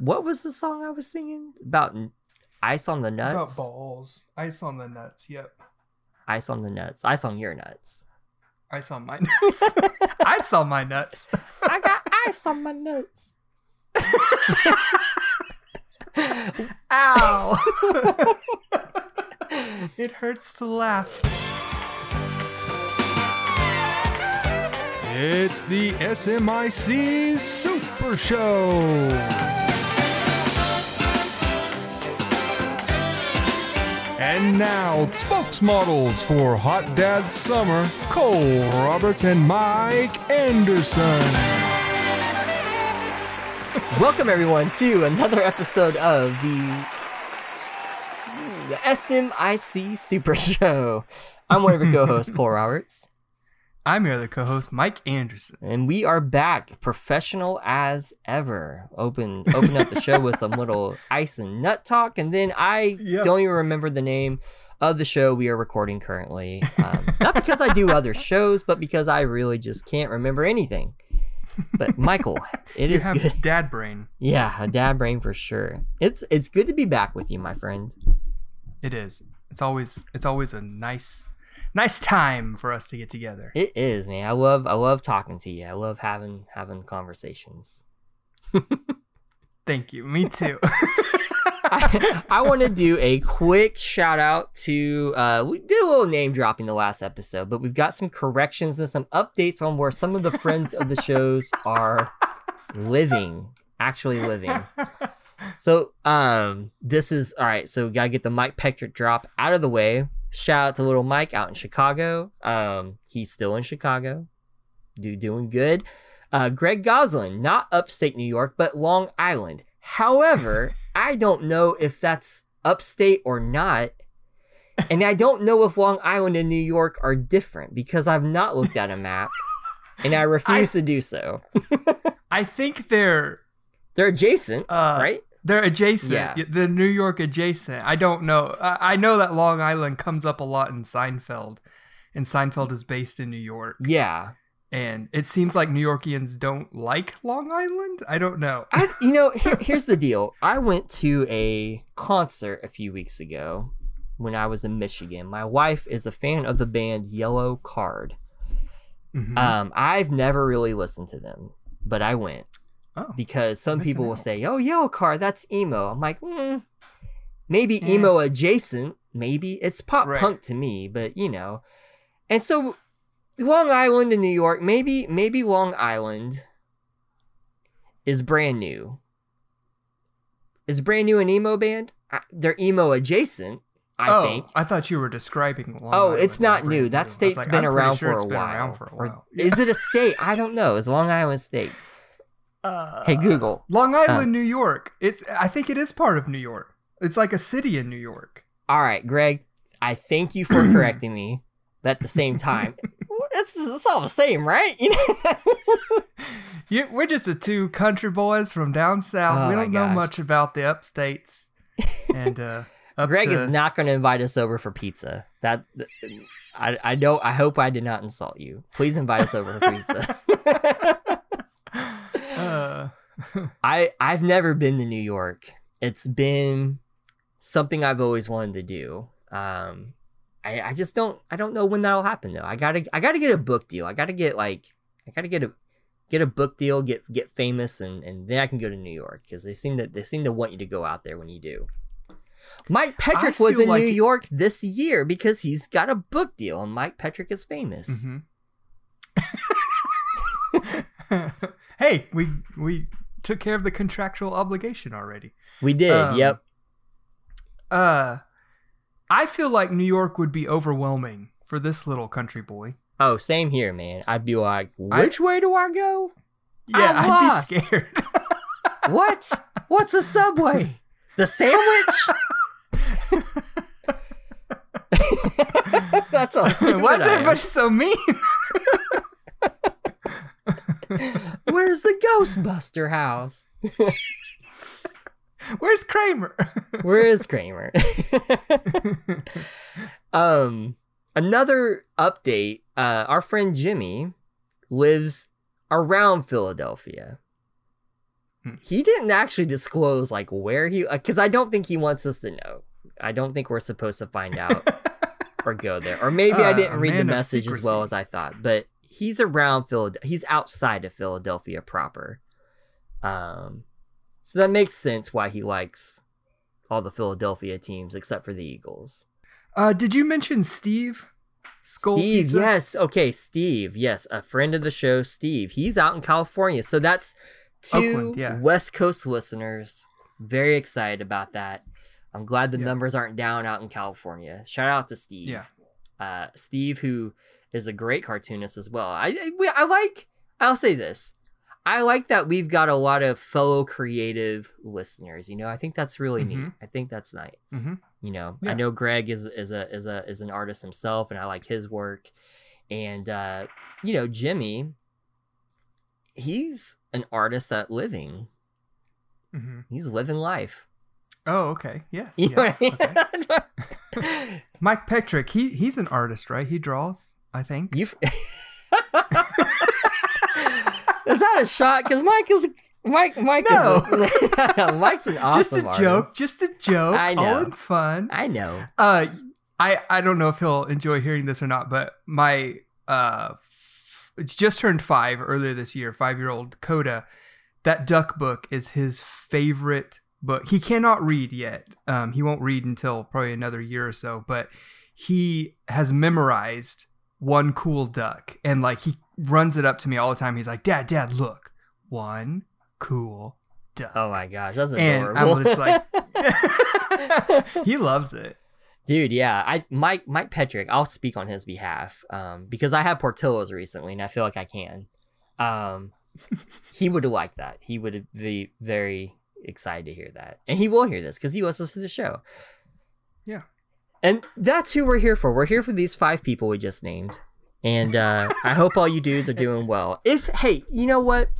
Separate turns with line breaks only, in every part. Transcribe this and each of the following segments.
what was the song I was singing about? Ice on the
About
nuts.
balls. Ice on the nuts. Yep.
Ice on the nuts. Ice on your nuts.
Ice on my nuts. I saw my nuts.
I got ice on my nuts.
Ow. it hurts to laugh.
It's the SMIC Super Show. And now, spokesmodels for Hot Dad Summer, Cole Roberts and Mike Anderson.
Welcome everyone to another episode of the, the SMIC Super Show. I'm one of your co-hosts, Cole Roberts,
I'm your other co-host, Mike Anderson.
and we are back, professional as ever. Open open up the show with some little ice and nut talk, and then I
Yep.
don't even remember the name of the show we are recording currently. Um, not because I do other shows, but because I really just can't remember anything. But Michael, it
you
is
have
good.
dad brain.
Yeah, a dad brain for sure. It's it's good to be back with you, my friend.
It is. It's always it's always a nice nice time for us to get together.
It is, man. I love I love talking to you. I love having having conversations.
Thank you. Me too.
I, I want to do a quick shout out to uh we did a little name dropping the last episode, but we've got some corrections and some updates on where some of the friends of the shows are living, actually living. So um this is all right, so we gotta get the Mike Petrick drop out of the way. Shout out to little Mike out in Chicago. Um he's still in Chicago. Do doing good. Uh Greg Goslin, not upstate New York, but Long Island. However, I don't know if that's upstate or not. And I don't know if Long Island and New York are different because I've not looked at a map and I refuse to do so.
I think they're
They're adjacent,
uh
right?
They're adjacent.
Yeah.
Yeah. The New York adjacent. I don't know. I, I know that Long Island comes up a lot in Seinfeld, and Seinfeld is based in New York.
Yeah.
And it seems like New Yorkians don't like Long Island. I don't know.
I, you know, here, here's the deal. I went to a concert a few weeks ago when I was in Michigan. My wife is a fan of the band Yellowcard.
Mhm.
Um, I've never really listened to them, but I went
oh,
because some people will say, "Oh, Yellow car, that's emo." I'm like, mm, maybe
Eh.
emo adjacent. Maybe it's pop
Right.
punk to me, but you know. And so, Long Island in New York, maybe maybe Long Island is brand new. Is brand new an emo band? I, they're emo adjacent, I
oh,
think.
I thought you were describing Long Island.
Oh,
Island
it's not new. That state's
like,
been around
sure
for
it's
a
been
while.
around for a
Or-
while.
Is it a state? I don't know. Is Long Island State?
Uh,
Hey Google.
Long Island, New York. It's. I think it is part of New York. It's like a city in New York.
All right, Greg. I thank you for correcting me. But at the same time, it's, it's all the same, right? You know?
You, we're just the two country boys from down south.
Oh
we don't know much about the upstates. And uh, up
Greg
to,
is not going to invite us over for pizza. That I I know. I hope I did not insult you. Please invite us over for pizza. I I've never been to New York. It's been something I've always wanted to do. Um, I I just don't I don't know when that'll happen though. I gotta I gotta get a book deal. I gotta get like I gotta get a get a book deal, get get famous, and and then I can go to New York because they seem to they seem to want you to go out there when you do. Mike Petrick was in
like
New York this year because he's got a book deal, and Mike Petrick is famous.
mhm. hey, we we took care of the contractual obligation already.
We did.
Um,
yep.
Uh, I feel like New York would be overwhelming for this little country boy.
Oh, same here, man. I'd be like,
I-
which way do I go?
Yeah,
I'm
I'd
lost.
be scared.
What? What's a subway? The sandwich? That's all.
Why is
I
everybody so mean?
Where's the Ghostbuster house?
Where's Kramer?
Where is Kramer? um, another update. Uh, our friend Jimmy lives around Philadelphia.
Hmm.
he didn't actually disclose like where he because I don't think he wants us to know. I don't think we're supposed to find out or go there. Or maybe I
Uh,
didn't read the message as well as I thought. But he's around Philadelphia. He's outside of Philadelphia proper. Um, so that makes sense why he likes all the Philadelphia teams except for the Eagles.
Uh, did you mention Steve? Skull
Steve,
Pizza?
yes. Okay, Steve, yes. A friend of the show, Steve. He's out in California. So that's two
Oakland, yeah.
West Coast listeners. Very excited about that. I'm glad the
Yeah.
numbers aren't down out in California. Shout out to Steve.
Yeah.
Uh, Steve, who is a great cartoonist as well. I, I, we- I like, I'll say this. I like that we've got a lot of fellow creative listeners. You know, I think that's really neat.
Mhm.
I think that's nice.
Mhm.
You know, I know Greg is is a is a is an artist himself, and I like his work. And uh, you know, Jimmy, he's an artist at living.
Mhm.
He's living life.
Oh, okay. Yes.
You know
yes,
what I
okay.
mean?
Mike Petrick, he he's an artist, right? He draws, I think.
You. is that a shot? Because Mike is Mike. Mike
No.
is a, Mike's an awesome
just a
artist.
joke, just a joke.
I
All
know.
in fun.
I know.
Uh, I I don't know if he'll enjoy hearing this or not, but my uh, f- just turned five earlier this year. Five year old Coda, that duck book is his favorite book. He cannot read yet. Um, he won't read until probably another year or so. But he has memorized one cool duck, and like he runs it up to me all the time. He's like, "Dad, Dad, look, one cool duck."
Oh my gosh, that's adorable. and.
I'm just like, he loves it.
Dude, yeah, I Mike Mike Petrick. I'll speak on his behalf um, because I had Portillo's recently, and I feel like I can. Um, he would have liked that. He would be very excited to hear that, and he will hear this because he listens to the show. And that's who we're here for. We're here for these five people we just named, and uh, I hope all you dudes are doing well. If hey, you know what?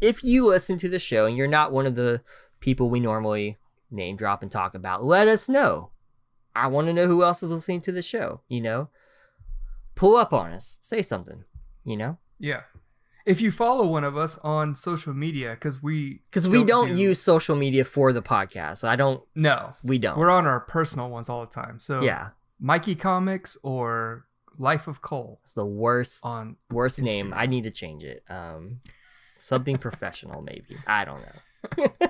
If you listen to the show and you're not one of the people we normally name drop and talk about, let us know. I want to know who else is listening to the show, you know? Pull up on us. Say something, you know?
Yeah. If you follow one of us on social media, because we
Because we don't
do-
use social media for the podcast. I don't,
no,
we don't.
we're on our personal ones all the time. So
yeah.
Mikey Comics or Life of Cole
It's the worst,
on
worst name. I need to change it. Um, Something professional, maybe. I don't know.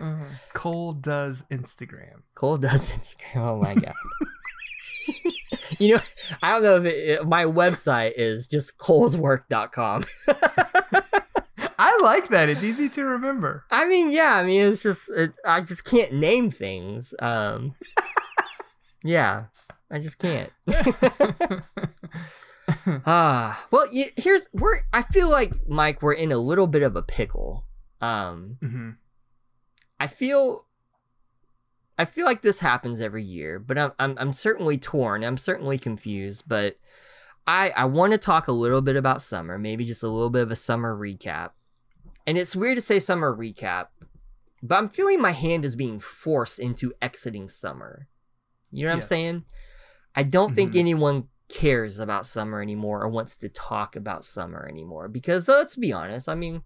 uh, Cole does Instagram.
Cole does Instagram. Oh my god. You know, I don't know if it, my website is just coleswork.com.
I like that. It's easy to remember.
I mean, yeah, I mean, it's just it, I just can't name things. Um, yeah, I just can't. Ah, well, y here's we're. I feel like Mike, we're in a little bit of a pickle. Um,
hmm
I feel I feel like this happens every year, but I'm I'm, I'm certainly torn. I'm certainly confused, but I I want to talk a little bit about summer, maybe just a little bit of a summer recap. And it's weird to say summer recap, but I'm feeling my hand is being forced into exiting summer. You know what I'm saying? I don't think
Mhm.
anyone cares about summer anymore or wants to talk about summer anymore because let's be honest, I mean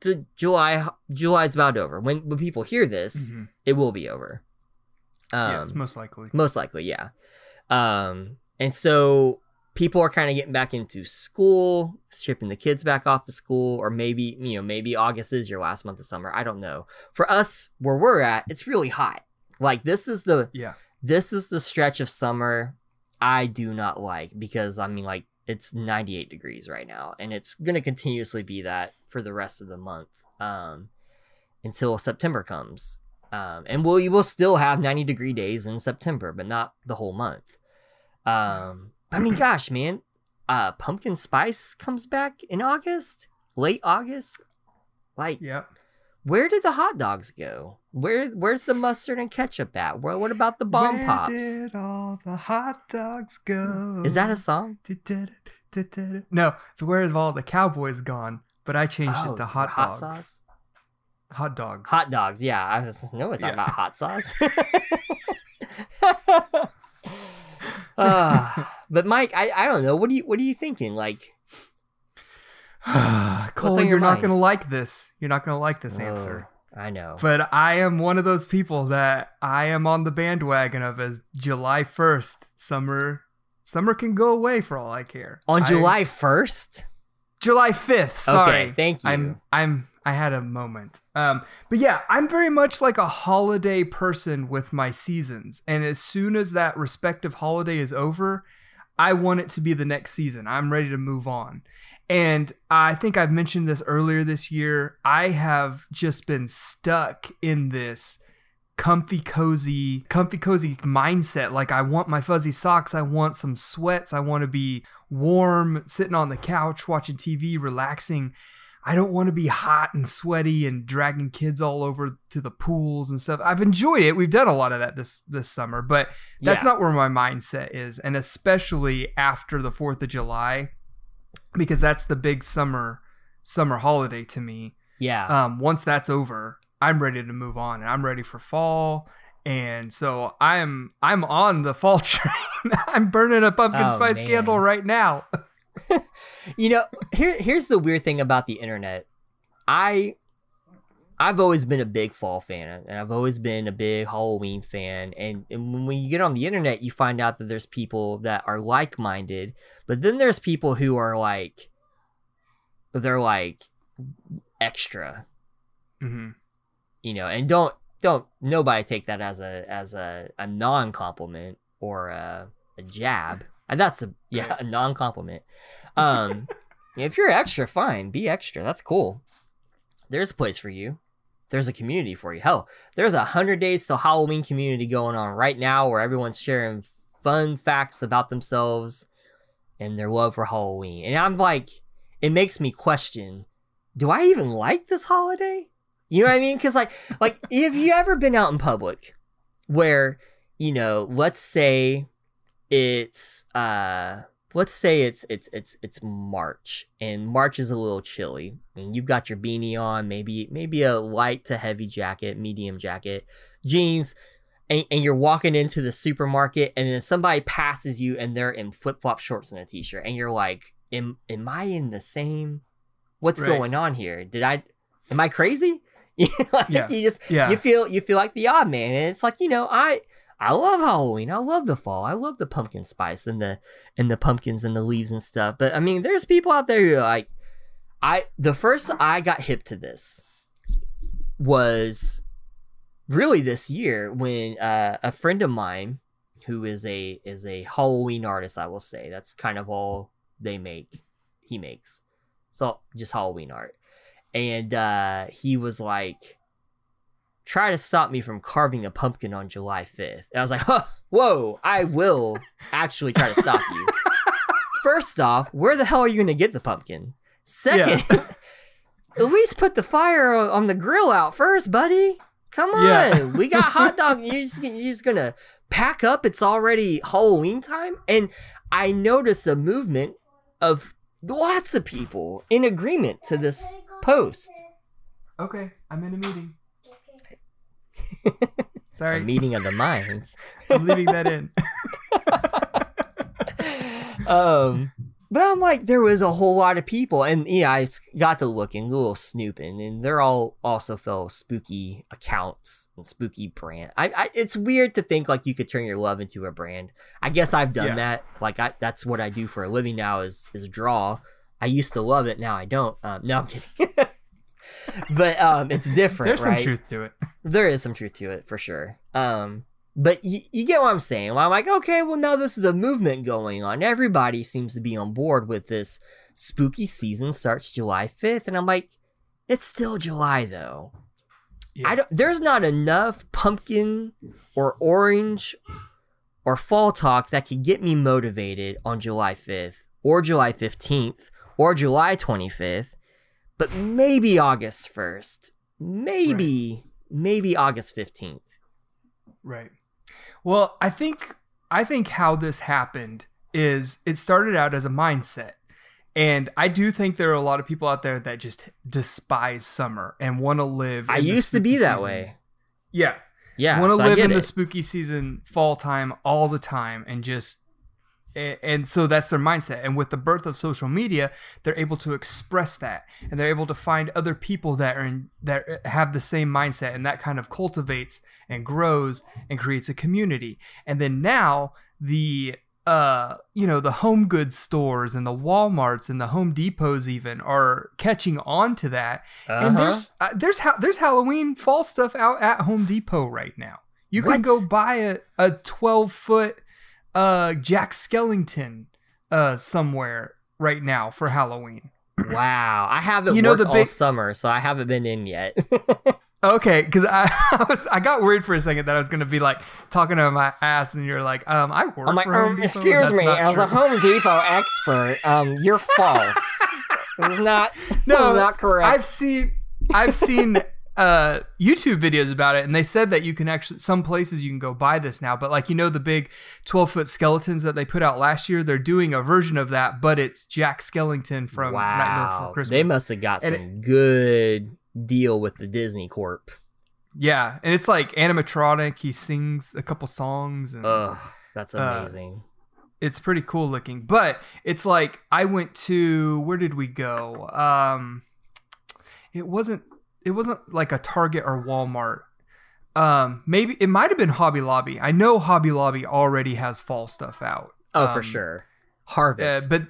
the July July's about over. When when people hear this,
Mhm.
it will be over. Um,
yes, most likely.
most likely, yeah. Um, and so people are kind of getting back into school, shipping the kids back off to school, or maybe you know maybe August is your last month of summer. I don't know. For us, where we're at, it's really hot. Like this is the
Yeah.
this is the stretch of summer I do not like because I mean like it's 98 degrees right now and it's going to continuously be that for the rest of the month um until September comes. Um and we'll you will still have 90 degree days in September but not the whole month. Um I mean gosh, man, uh pumpkin spice comes back in August, late August. Like
Yep.
where did the hot dogs go? Where where's the mustard and ketchup at? Where, what about the bomb
Where
pops?
Where did all the hot dogs go?
Is that a song?
No, it's where have all the cowboys gone? But I changed
Oh,
it to hot,
hot
dogs.
sauce.
Hot dogs.
Hot dogs, yeah. I was no, it's not
Yeah.
about hot sauce. Ah, but Mike, I, I don't know. What do you what are you thinking? Like,
Cole,
your
you're not gonna like this. You're not gonna like this answer.
Oh, I know.
But I am one of those people that I am on the bandwagon of as July 1st, summer summer can go away for all I care.
On
I-
July 1st?
July 5th, sorry.
Okay, thank you.
I'm I'm I had a moment. Um but yeah, I'm very much like a holiday person with my seasons. And as soon as that respective holiday is over, I want it to be the next season. I'm ready to move on. And I think I've mentioned this earlier this year. I have just been stuck in this comfy cozy comfy cozy mindset like i want my fuzzy socks i want some sweats i want to be warm sitting on the couch watching tv relaxing i don't want to be hot and sweaty and dragging kids all over to the pools and stuff i've enjoyed it we've done a lot of that this this summer but that's
Yeah.
not where my mindset is and especially after the 4th of july because that's the big summer summer holiday to me
Yeah.
um, once that's over, I'm ready to move on and I'm ready for fall. And so I'm I'm on the fall train. I'm burning a pumpkin
Oh,
spice
man.
candle right now.
You know, here here's the weird thing about the internet. I I've always been a big fall fan and I've always been a big Halloween fan and, and when you get on the internet you find out that there's people that are like-minded, but then there's people who are like they're like extra,
hmm
you know, and don't don't nobody take that as a as a, a non-compliment or a, a jab. And that's a yeah,
Right.
a non-compliment. Um if you're extra, fine, be extra. That's cool. There's a place for you. There's a community for you. Hell, there's a hundred days till Halloween community going on right now where everyone's sharing fun facts about themselves and their love for Halloween. And I'm like, it makes me question, do I even like this holiday? You know what I mean? Because like, like, have you ever been out in public where, you know, let's say it's uh let's say it's it's it's it's March and March is a little chilly and you've got your beanie on, maybe maybe a light to heavy jacket, medium jacket, jeans, and, and you're walking into the supermarket and then somebody passes you and they're in flip flop shorts and a t shirt and you're like, am am I in the same? What's
Right.
going on here? Did I? Am I crazy? like,
Yeah.
You just
Yeah.
you feel you feel like the odd man and it's like you know i i love halloween. I love the fall. I love the pumpkin spice and the and the pumpkins and the leaves and stuff. But i mean there's people out there who like i the first i got hip to this was really this year when uh, a friend of mine who is a is a halloween artist i will say. That's kind of all they make he makes. So just halloween art. And uh, he was like, "Try to stop me from carving a pumpkin on July 5th." And I was like, huh, "Whoa, I will actually try to stop you." First off, where the hell are you going to get the pumpkin? Second, at least put the fire on the grill out first, buddy. Come on,
Yeah.
we got hot dog. You just you just gonna pack up? It's already Halloween time, and I notice a movement of lots of people in agreement to this post.
Okay, I'm in a meeting.
A
Sorry,
meeting of the minds.
I'm leaving that in.
um, but I'm like, there was a whole lot of people, and yeah, I got to looking, a little snooping, and they're all also fellow spooky accounts and spooky brand. I, I, it's weird to think like you could turn your love into a brand. I guess I've done
Yeah.
that. Like, I, that's what I do for a living now is is draw. I used to love it, now I don't. Um, no, I'm kidding. but um, it's different.
There's some truth to it.
there is some truth to it for sure. Um, but you, you get what I'm saying. I'm like, okay, well now this is a movement going on. Everybody seems to be on board with this. Spooky season starts July 5th, and I'm like, it's still July though.
Yeah.
I don't. There's not enough pumpkin or orange or fall talk that could get me motivated on July 5th or July 15th or July 25th, but maybe August 1st, maybe maybe August 15th.
Right. Well, I think I think how this happened is it started out as a mindset. And I do think there are a lot of people out there that just despise summer and want to live.
I
the
used to be that
season.
way.
Yeah.
Yeah,
want to
so
live in the spooky season fall time all the time and just And so that's their mindset. And with the birth of social media, they're able to express that, and they're able to find other people that are in, that have the same mindset, and that kind of cultivates and grows and creates a community. And then now the uh you know the home goods stores and the Walmarts and the Home Depots even are catching on to that. And
Uh-huh.
and there's uh, there's ha- there's Halloween fall stuff out at Home Depot right now. You can go buy a, a 12 foot uh Jack Skellington uh somewhere right now for Halloween.
Wow, I haven't
You know
worked
the
all
big-
summer, so I haven't been in yet.
Okay, because I, I was I got worried for a second that I was gonna be like talking to my ass, and you're like, um, I work.
I'm like, um,
Depot."
excuse me, as a. Home Depot expert, um, you're false. this is not.
no,
this is not correct.
I've seen I've seen uh YouTube videos about it and they said that you can actually some places you can go buy this now but like you know the big 12 foot skeletons that they put out last year they're doing a version of that but it's Jack Skellington from Nightmare Before Christmas
they must have got
And
some good deal with the Disney Corp.
yeah and it's like animatronic he sings a couple songs and
Ugh, that's
Uh,
amazing.
it's pretty cool looking but it's like i went to where did we go um it wasn't it wasn't like a target or walmart. Um maybe it might have been hobby lobby. I know hobby lobby already has fall stuff out.
Oh, for
um,
sure.
uh,
Harvest,
but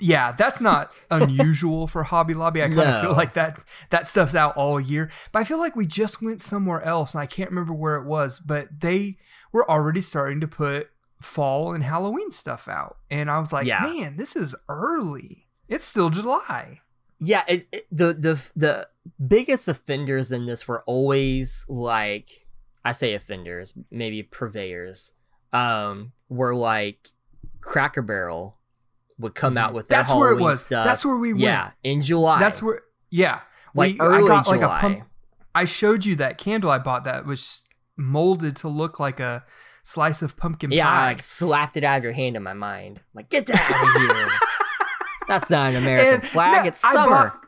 yeah that's not unusual for hobby lobby. I kind of
No.
feel like that that stuff's out all year. But i feel like we just went somewhere else and i can't remember where it was but they were already starting to put fall and halloween stuff out. And i was like
Yeah.
man this is early. It's still july
yeah, it, it, the the the biggest offenders in this were always like I say offenders, maybe purveyors. Um, were like Cracker Barrel would come out with
Mm-hmm. that's where it
Halloween
was
stuff.
that's where we went
yeah, in July.
that's where yeah
like
we,
early
i got
July.
like a pump i showed you that candle i bought that was molded to look like a slice of pumpkin
Yeah,
pie
I like slapped it out of your hand in my mind. Like, get that out of here. That's not an American
And,
flag.
no,
it's
I
summer.
bought-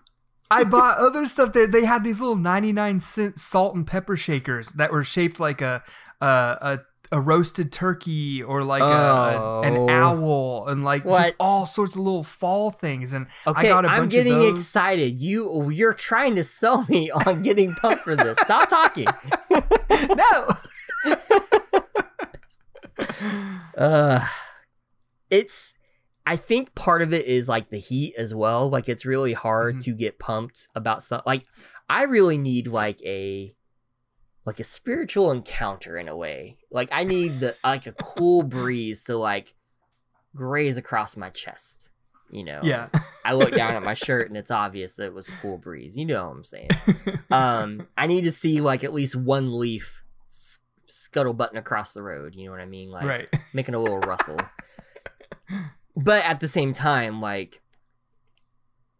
I bought other stuff there. They had these little 99 cent salt and pepper shakers that were shaped like a a a, a roasted turkey or like a, a- an
Oh.
owl and like
What?
just all sorts of little fall things. And
okay,
I got a
I'm
bunch
getting excited. You you're trying to sell me on getting pumped for this. Stop talking.
no.
Uh it's I think part of it is like the heat as well. Like it's really hard
Mhm.
to get pumped about something. Like I really need like a like a spiritual encounter in a way. Like I need the like a cool breeze to like graze across my chest. You know.
Yeah.
I look down at my shirt and it's obvious that it was a cool breeze. You know what I'm saying? Um, I need to see like at least one leaf scuttle button across the road. You know what I mean? Like
right.
making a little rustle. But at the same time, like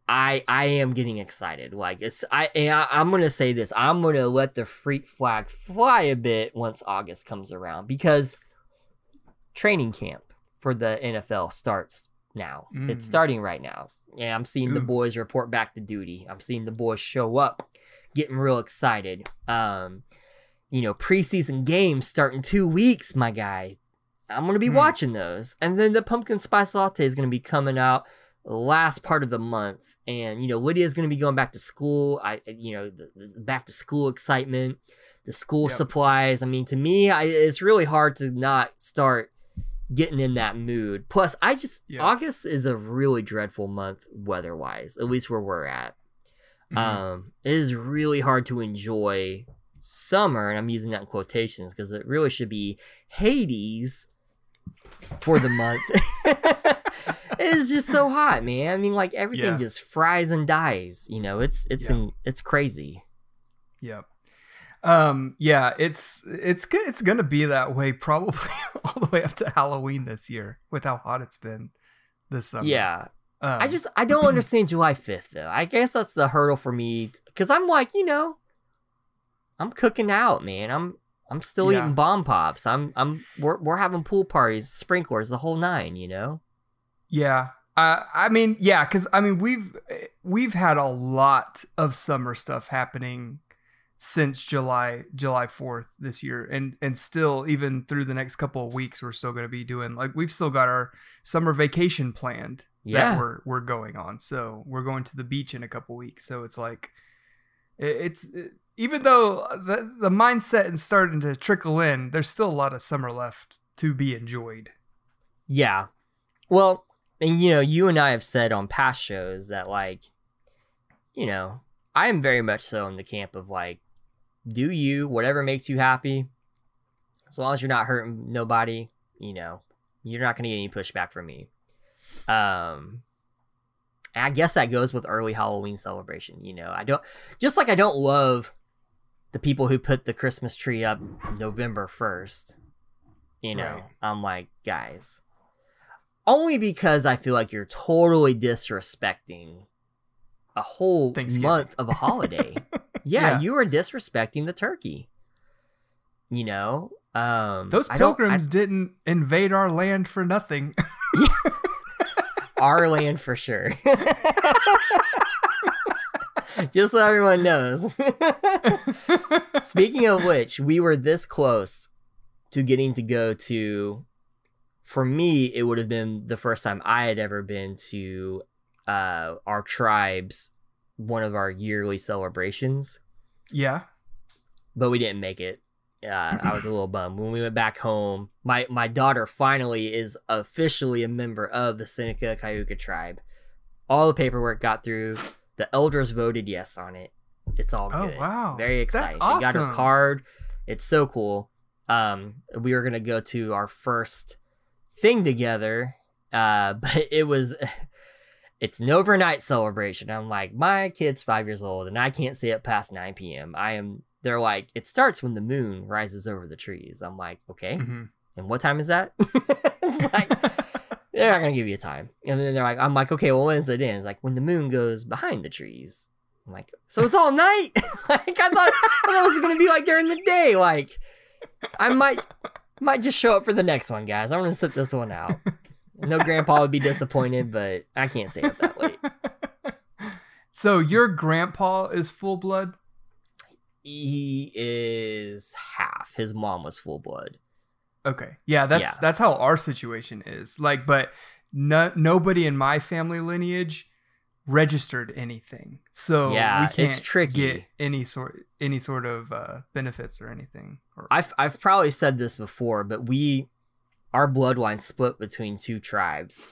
I I am getting excited. Like it's I, and I I'm gonna say this. I'm gonna let the freak flag fly a bit once August comes around because training camp for the NFL starts now. It's
Mm.
starting right now. Yeah, I'm seeing the boys report back to duty. I'm seeing the boys show up, getting real excited. Um, you know, preseason games start in two weeks, my guy. I'm gonna be
Hmm.
watching those, and then the pumpkin spice latte is gonna be coming out last part of the month, and you know Lydia's gonna be going back to school. I, you know, the, the back to school excitement, the school
Yep.
supplies. I mean, to me, I, it's really hard to not start getting in that mood. Plus, I just
Yeah.
August is a really dreadful month weather-wise, at least where we're at.
Mhm.
Um, it is really hard to enjoy summer, and I'm using that in quotations because it really should be Hades for the month. it is just so hot, man. I mean, like everything
Yeah.
just fries and dies. You know, it's it's
Yeah.
in, it's crazy.
Yep. Um. Yeah. It's it's it's gonna be that way probably all the way up to Halloween this year with how hot it's been this summer.
yeah,
Um,
I just I don't understand July 5th though. I guess that's the hurdle for me because I'm like, you know, I'm cooking out, man. I'm I'm still
Yeah.
eating bomb pops. I'm I'm we're we're having pool parties, sprinklers, the whole nine. You know.
Yeah. Uh, I mean, yeah, because I mean we've we've had a lot of summer stuff happening since July July 4th this year and and still even through the next couple of weeks we're still going to be doing like we've still got our summer vacation planned
Yeah.
that we're we're going on. So we're going to the beach in a couple weeks. So it's like it, it's it, even though the the mindset is starting to trickle in, there's still a lot of summer left to be enjoyed.
Yeah. Well, and you know, you and I have said on past shows that like, you know, I am very much so in the camp of like, do you whatever makes you happy, as long as you're not hurting nobody, you know, you're not gonna get any pushback from me. Um, I guess that goes with early Halloween celebration. You know, I don't just like I don't love the people who put the Christmas tree up November first. You know,
Right.
I'm like, guys, only because I feel like you're totally disrespecting a whole month of a holiday. yeah,
Yeah.
you are disrespecting the turkey. You know, um,
Those
I I-
pilgrims didn't invade our land for nothing.
our land for sure. Just so everyone knows. Speaking of which, we were this close to getting to go to. For me, it would have been the first time I had ever been to uh, our tribe's one of our yearly celebrations,
yeah.
but we didn't make it. Uh, I was a little bummed when we went back home. My my daughter finally is officially a member of the Seneca Cayuga tribe. All the paperwork got through. The elders voted yes on it. It's all good.
Oh,
good.
wow.
Very
That's
exciting. She got her card. It's so cool. Um, we were gonna go to our first thing together, uh, but it was. It's an overnight celebration. I'm like, my kid's five years old, and I can't stay up past 9 p.m. I am. They're like, it starts when the moon rises over the trees. I'm like, okay,
hmm
and what time is that? it's like they're not gonna give you a time. And then they're like, I'm like, okay, well, when's it end? It's like when the moon goes behind the trees. I'm like, so it's all night. like I thought, I thought it was gonna be like during the day. Like I might might just show up for the next one, guys. I'm gonna sit this one out. No, Grandpa would be disappointed, but I can't stay up that late.
So your grandpa is full blood?
He is half. His mom was full blood.
Okay. Yeah, that's
Yeah.
that's how our situation is. Like, but no, nobody in my family lineage registered anything, so
Yeah,
we
it's
can't
tricky.
get any sort any sort of uh, benefits or anything. Or,
I've I've probably said this before, but we our bloodline split between two tribes,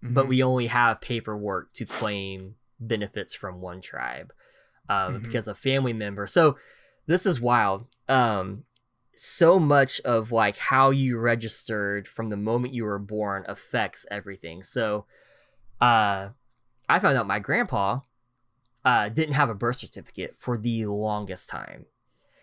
but
Mhm.
we only have paperwork to claim benefits from one tribe um,
Mhm.
because a family member. So this is wild. Um, so much of like how you registered from the moment you were born affects everything. So, uh, I found out my grandpa uh, didn't have a birth certificate for the longest time.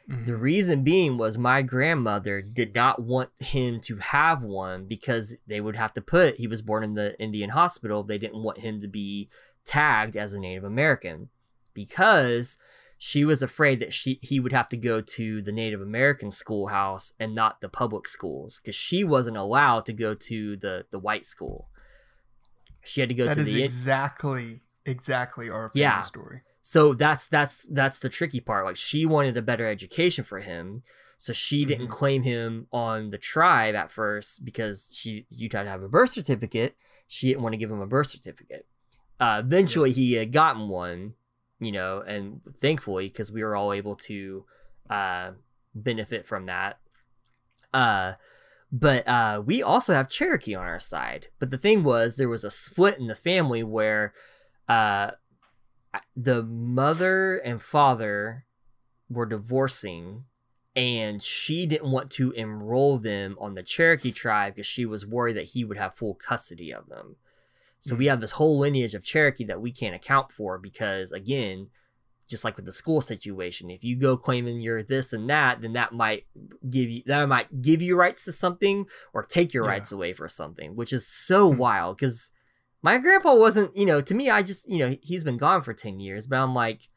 Mhm.
The reason being was my grandmother did not want him to have one because they would have to put he was born in the Indian hospital. They didn't want him to be tagged as a Native American because she was afraid that she he would have to go to the Native American schoolhouse and not the public schools because she wasn't allowed to go to the the white school. She had to go
That
to
is
the
exactly exactly our family
Yeah.
story.
so that's that's that's the tricky part like she wanted a better education for him so she didn't
Mhm.
claim him on the tribe at first because she you'd have to have a birth certificate she didn't want to give him a birth certificate uh, eventually he had gotten one you know and thankfully because we were all able to uh, benefit from that uh, but uh, we also have cherokee on our side but the thing was there was a split in the family where uh, the mother and father were divorcing and she didn't want to enroll them on the Cherokee tribe because she was worried that he would have full custody of them. So we have this whole lineage of Cherokee that we can't account for because again, just like with the school situation, if you go claiming you're this and that, then that might give you that might give you rights to something or take your
Yeah.
rights away for something, which is so
Hmm.
wild because my grandpa wasn't, you know, to me, I just, you know, he's been gone for 10 years, but I'm like,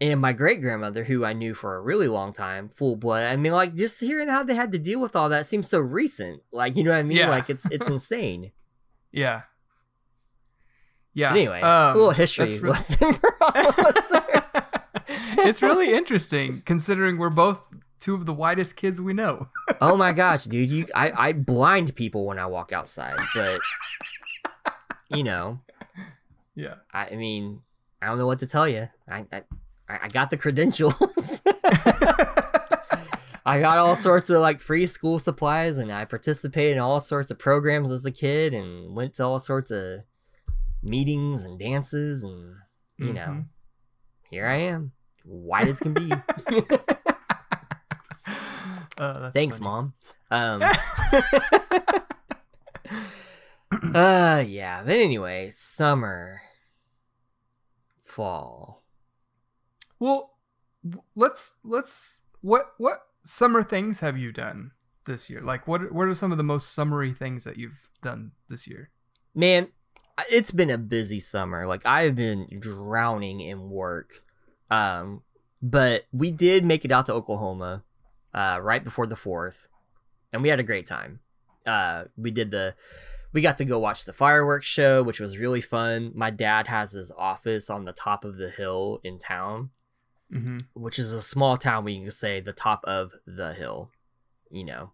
and my great grandmother, who I knew for a really long time, full blood. I mean, like, just hearing how they had to deal with all that seems so recent. Like, you know what I mean?
Yeah.
Like, it's it's insane.
Yeah. Yeah.
But anyway, it's
um,
a little history
really-
lesson for all listeners.
it's really interesting considering we're both two of the whitest kids we know.
oh my gosh, dude! You, I, I blind people when I walk outside, but you know,
Yeah.
I, I mean, I don't know what to tell you. I, I, I got the credentials. I got all sorts of like free school supplies, and I participated in all sorts of programs as a kid, and went to all sorts of meetings and dances, and you know,
Mhm.
here I am, white as can be.
Uh,
Thanks,
funny.
mom. Um, uh, yeah. But anyway, summer, fall.
Well, let's let's what what summer things have you done this year? Like what what are some of the most summery things that you've done this year?
Man, it's been a busy summer. Like I've been drowning in work. Um, but we did make it out to Oklahoma, uh, right before the fourth, and we had a great time. Uh, we did the, we got to go watch the fireworks show, which was really fun. My dad has his office on the top of the hill in town,
Mm-hmm.
which is a small town We can say the top of the hill. You know,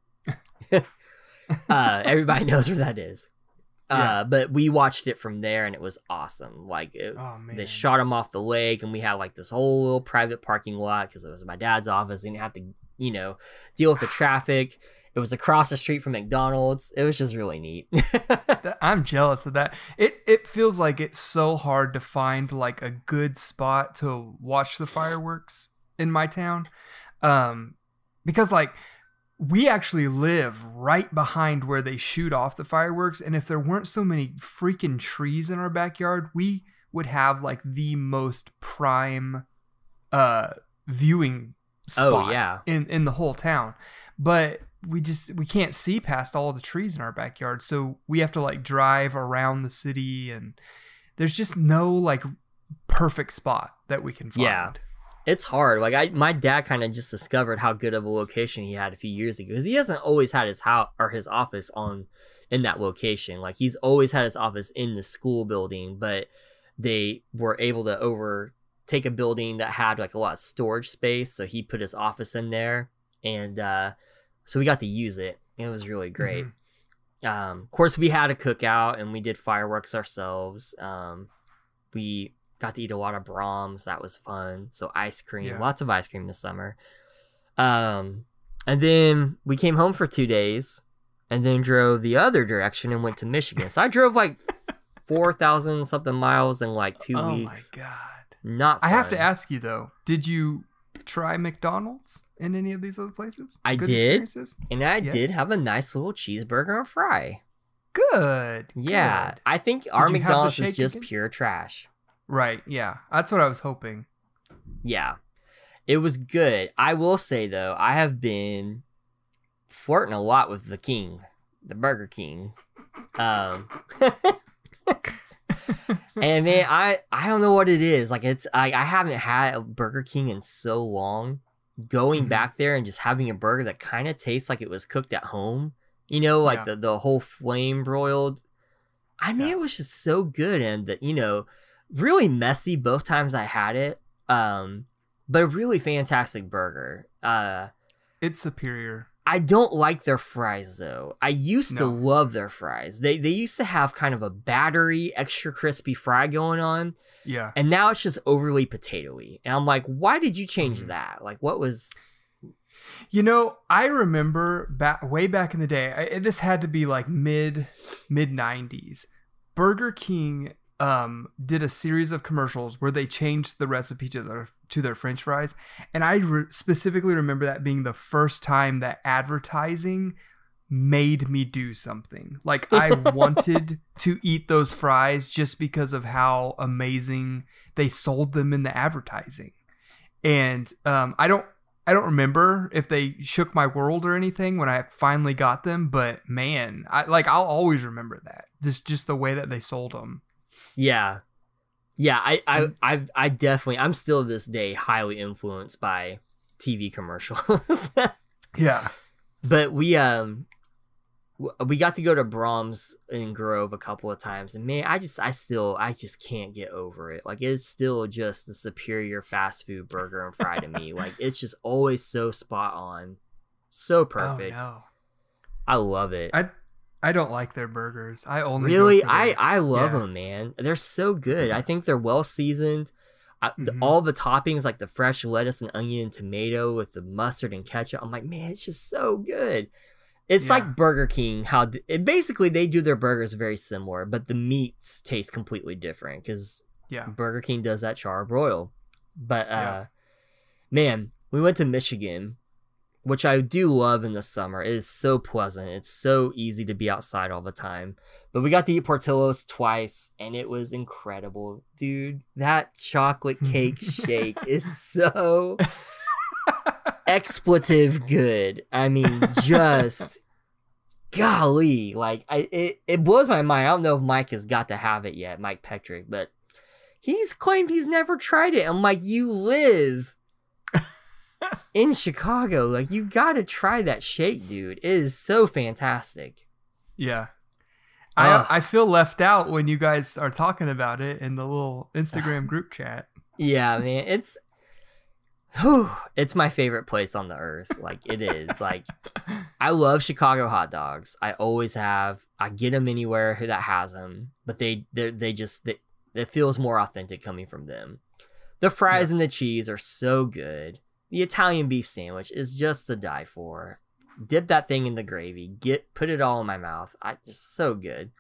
uh, everybody knows where that is.
Yeah.
Uh, but we watched it from there, and it was awesome. Like it,
Oh
they shot him off the lake, and we had like this whole little private parking lot because it was my dad's office. and didn't have to, you know, deal with the traffic. It was across the street from McDonald's. It was just really neat.
I'm jealous of that. It it feels like it's so hard to find like a good spot to watch the fireworks in my town. Um because like we actually live right behind where they shoot off the fireworks and if there weren't so many freaking trees in our backyard, we would have like the most prime uh viewing spot
oh yeah,
in in the whole town. But we just we can't see past all the trees in our backyard so we have to like drive around the city and there's just no like perfect spot that we can find.
Yeah. It's hard. Like I, my dad kind of just discovered how good of a location he had a few years ago because he hasn't always had his house or his office on in that location. Like he's always had his office in the school building, but they were able to over take a building that had like a lot of storage space, so he put his office in there, and uh, so we got to use it. It was really great.
Mhm.
Um, of course, we had a cookout and we did fireworks ourselves. Um, we got to eat a lot of Braum's. That was fun. So ice cream,
Yeah.
lots of ice cream this summer. Um, and then we came home for two days, and then drove the other direction and went to Michigan. So I drove like four thousand something miles in like two
oh
weeks.
Oh my god
Not.
i have to ask you though did you try mcdonald's in any of these other places
I
Good
did. and I
Yes.
did have a nice little cheeseburger and fry.
good
Yeah,
good.
I think our
Did you have the
McDonald's is just
again?
pure trash.
Right yeah that's what i was hoping
Yeah. It was good. I will say though, I have been flirting a lot with the king, the Burger King. Um And man, I I don't know what it is. Like it's I I haven't had a Burger King in so long. Going
Mhm.
back there and just having a burger that kind of tastes like it was cooked at home. You know, like
Yeah.
the the whole flame broiled. I mean,
Yeah.
it was just so good and that you know, really messy both times I had it. Um, but a really fantastic burger. Uh,
it's superior
I don't like their fries though. I used to love their fries. They they used to have kind of a battery, extra crispy fry going on,
yeah
and now it's just overly potatoy. And I'm like, why did you change
Mhm.
that? Like, what was?
You know, I remember back way back in the day. I, this had to be like mid mid '90s. Burger King um, did a series of commercials where they changed the recipe to their to their French fries, and I re- specifically remember that being the first time that advertising made me do something. Like I wanted to eat those fries just because of how amazing they sold them in the advertising. And um, I don't I don't remember if they shook my world or anything when I finally got them, but man, I like I'll always remember that. Just just the way that they sold them.
Yeah, yeah. I I
And-
I, I definitely. I'm still this day highly influenced by TV commercials.
Yeah.
but we um we got to go to Braum's in Grove a couple of times, and man, I just I still I just can't get over it. Like it's still just the superior fast food burger and fry to me. Like it's just always so spot on, so perfect.
Oh no,
I love it.
I I don't like their burgers. I only
really, I I love
yeah.
them, man. They're so good. I think they're well seasoned. I, the-
Mhm.
all the toppings like the fresh lettuce and onion and tomato with the mustard and ketchup. I'm like, man, it's just so good. It's
Yeah.
like Burger King. How it, basically they do their burgers very similar, but the meats taste completely different because
yeah.
Burger King does that char broil. But uh,
Yeah.
man, we went to Michigan, which I do love in the summer. It is so pleasant. It's so easy to be outside all the time. But we got to eat Portillo's twice, and it was incredible, dude. That chocolate cake shake is so expletive good. I mean, just golly, like I it, it blows my mind. I don't know if Mike has got to have it yet, Mike Petrick, but he's claimed he's never tried it. I'm like, you live in Chicago, like you gotta try that shake, dude. It is so fantastic.
Yeah. I I feel left out when you guys are talking about it in the little Instagram group chat.
Yeah, man, it's whew, it's my favorite place on the earth. Like it is. Like I love Chicago hot dogs. I always have. I get them anywhere that has them, but they they they just they, it feels more authentic coming from them. The fries and the cheese are so good. The Italian beef sandwich is just to die for. Dip that thing in the gravy. Get put it all in my mouth. I just so good.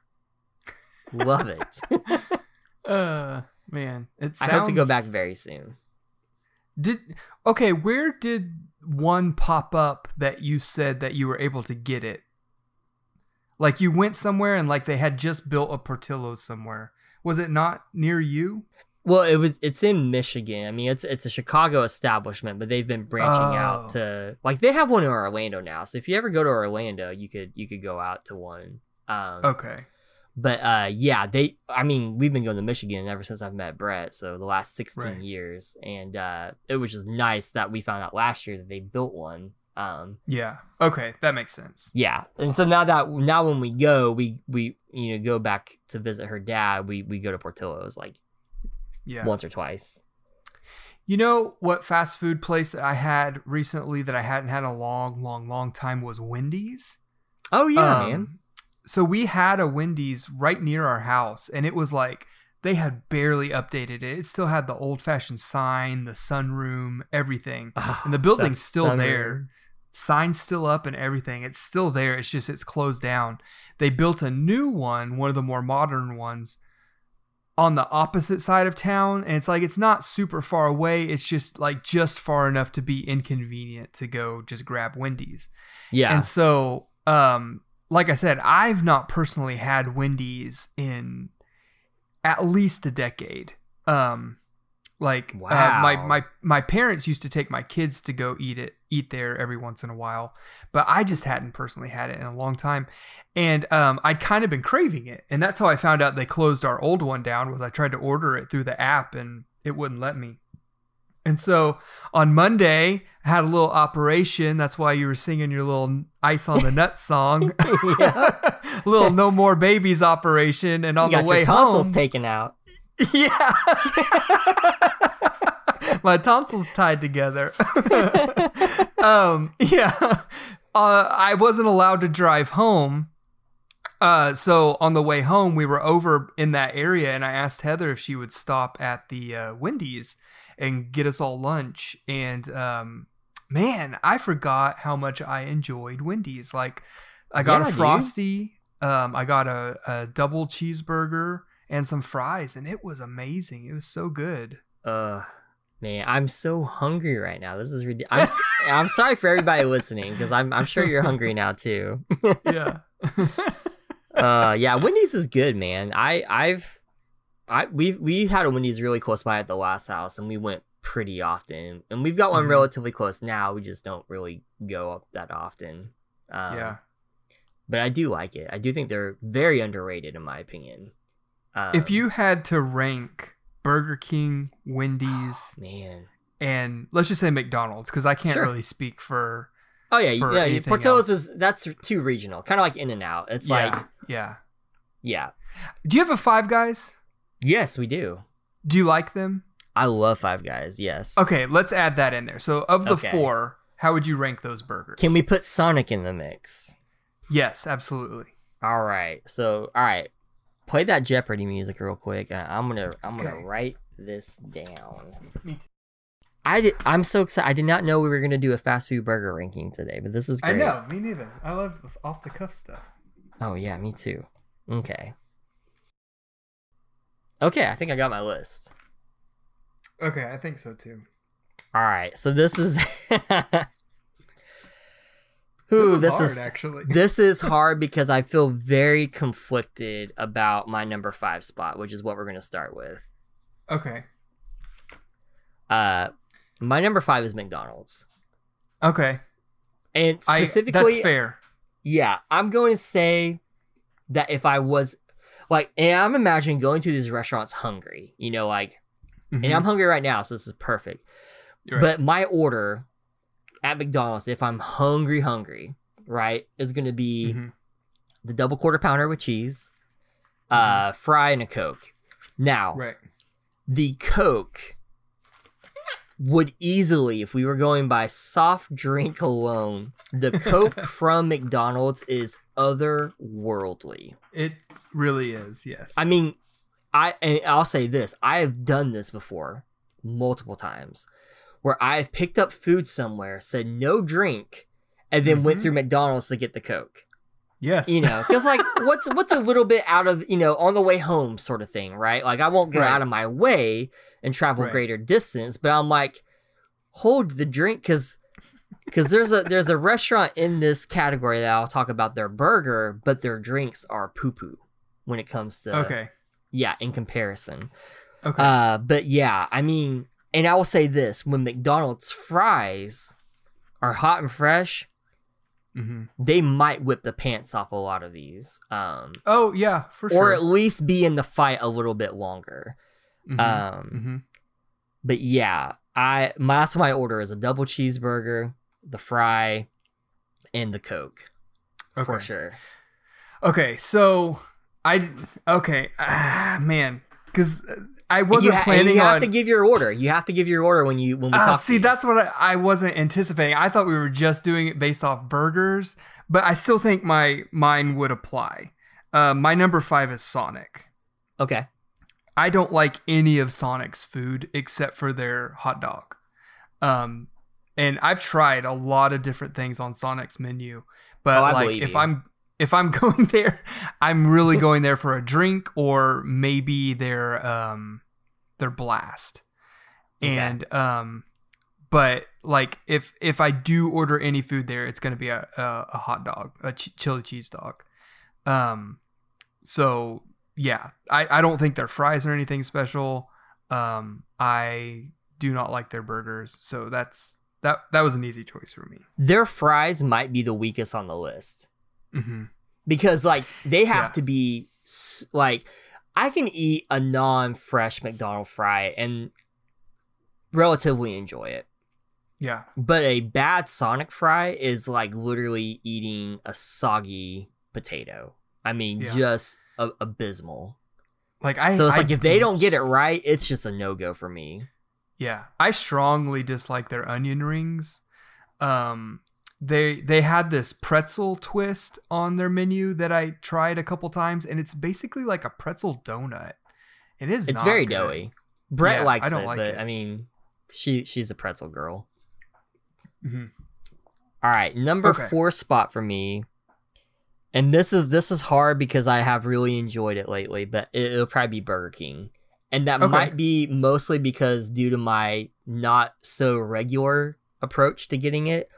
Love it.
Uh man, it sounds...
I hope to go back very soon.
Did okay, where did one pop up that you said that you were able to get it? Like you went somewhere and like they had just built a Portillo's somewhere. Was it not near you?
Well, it was. It's in Michigan. I mean, it's it's a Chicago establishment, but they've been branching
Oh.
out to like they have one in Orlando now. So if you ever go to Orlando, you could you could go out to one. Um,
Okay.
But uh, yeah, they. I mean, we've been going to Michigan ever since I've met Brett. So the last sixteen
Right.
years, and uh, it was just nice that we found out last year that they built one. Um,
Yeah. Okay, that makes sense.
yeah, and so now that now when we go, we we you know go back to visit her dad. We we go to Portillo's like
Yeah.
once or twice.
You know what fast food place that I had recently that I hadn't had in a long, long, long time was Wendy's.
Oh yeah,
Um,
man.
So we had a Wendy's right near our house, and it was like they had barely updated it. It still had the old fashioned sign, the sunroom, everything. And the building's still there. Sign's still up and everything. It's still there. It's just it's closed down. They built a new one, one of the more modern ones, on the opposite side of town. And it's like it's not super far away. It's just like just far enough to be inconvenient to go just grab Wendy's.
Yeah.
And so, um, like I said, I've not personally had Wendy's in at least a decade. Um, like uh, my my my parents used to take my kids to go eat it eat there every once in a while, but I just hadn't personally had it in a long time, and um, I'd kind of been craving it, and that's how I found out they closed our old one down. Was I tried to order it through the app and it wouldn't let me. And so on Monday, I had a little operation. That's why you were singing your little ice on the nuts song. little no more babies operation. And on
you
the way
your tonsils
home,
taken out.
yeah, my tonsils tied together. um, yeah, uh, I wasn't allowed to drive home. Uh, so on the way home, we were over in that area, and I asked Heather if she would stop at the uh, Wendy's and get us all lunch. And um, man, I forgot how much I enjoyed Wendy's. Like, I got
Yeah,
a frosty, um, I got a, a double cheeseburger and some fries, and it was amazing. It was so good.
Uh, man, I'm so hungry right now. This is ridiculous. I'm, I'm sorry for everybody listening because I'm I'm sure you're hungry now too.
Yeah.
uh, yeah, Wendy's is good, man. I I've I we we had a Wendy's really close by at the last house, and we went pretty often. And we've got one
Mhm.
relatively close now. We just don't really go up that often. Um,
yeah.
but I do like it. I do think they're very underrated in my opinion. Um,
If you had to rank Burger King, Wendy's,
man,
and let's just say McDonald's, because I can't
Sure.
really speak for
Oh yeah,
for
yeah. Portillo's
else.
is that's too regional, kind of like In and Out. It's
yeah,
like
yeah.
yeah.
Do you have a Five Guys?
Yes, we do.
Do you like them?
I love Five Guys. Yes.
Okay, let's add that in there. So, of the
Okay.
four, how would you rank those burgers?
Can we put Sonic in the mix?
Yes, absolutely.
All right. So, all right. Play that Jeopardy music real quick. and I'm gonna I'm gonna
Okay.
write this down.
Me too.
I did. I'm so excited. I did not know we were gonna do a fast food burger ranking today, but this is great.
I know. Me neither. I love off the cuff stuff.
Oh yeah, me too. Okay. Okay, I think I got my list.
Okay, I think so too.
All right. So this is.
This
Ooh,
was
this
hard,
is
actually.
this is hard because I feel very conflicted about my number five spot, which is what we're gonna start with.
okay.
Uh, my number five is McDonald's,
Okay.
and
I,
specifically,
that's fair.
yeah, I'm going to say that if I was like, and I'm imagining going to these restaurants hungry, you know, like, and I'm hungry right now, so this is perfect.
Right.
But my order at McDonald's, if I'm hungry, hungry, right, is going to be
Mhm.
the double quarter pounder with cheese, uh, fry, and a Coke. Now,
right.
the Coke would easily, if we were going by soft drink alone, the Coke from McDonald's is otherworldly.
It really is. Yes.
I mean, I and I'll say this: I have done this before multiple times, where I've picked up food somewhere, said no drink, and then went
Mhm.
through McDonald's to get the Coke.
yes.
You know, because like, what's what's a little bit out of you know on the way home sort of thing, right? Like, I won't go
Right.
out of my way and travel
Right.
greater distance, but I'm like, hold the drink because. Because there's a there's a restaurant in this category that I'll talk about their burger, but their drinks are poo poo when it comes to
okay.
yeah in comparison
Okay.
uh but yeah i mean and i will say this when mcdonald's fries are hot and fresh
hmm
they might whip the pants off a lot of these um
Oh yeah, for
or
sure.
at least be in the fight a little bit longer
Mhm.
um
Mhm.
but yeah i my that's my order is a double cheeseburger the fry and the coke
Okay.
for sure
Okay, so I okay, ah, man, because I wasn't
ha-
planning
you have
on.
to give your order you have to give your order when you when we
Ah,
talk
see, that's what I, I wasn't anticipating. I thought we were just doing it based off burgers, but I still think my mine would apply. Uh, my number five is Sonic.
okay
I don't like any of Sonic's food except for their hot dog. Um, and I've tried a lot of different things on Sonic's menu, but
Oh,
like if
you.
I'm if I'm going there, I'm really going there for a drink or maybe their um their blast.
Okay.
And um but like if if I do order any food there, it's going to be a, a a hot dog, a ch- chili cheese dog. Um so yeah, I, I don't think their fries are anything special. Um, I do not like their burgers, so that's that that was an easy choice for me.
their fries might be the weakest on the list
Mm-hmm.
because like they have
Yeah.
to be like I can eat a non-fresh McDonald fry and relatively enjoy it.
Yeah,
But a bad Sonic fry is like literally eating a soggy potato. I mean,
Yeah.
just a- abysmal.
like I.
so it's
I-
like if they don't get it right, it's just a no-go for me.
yeah, I strongly dislike their onion rings. Um, they they had this pretzel twist on their menu that I tried a couple times, and it's basically like a pretzel donut. It is.
It's very
good.
doughy. Brett
Yeah,
likes
I don't
it,
like
but
it.
I mean, she she's a pretzel girl.
Mhm.
All right, number
Okay.
four spot for me, and this is this is hard because I have really enjoyed it lately, but it, will probably be Burger King, and that
Okay.
might be mostly because due to my not so regular approach to getting it.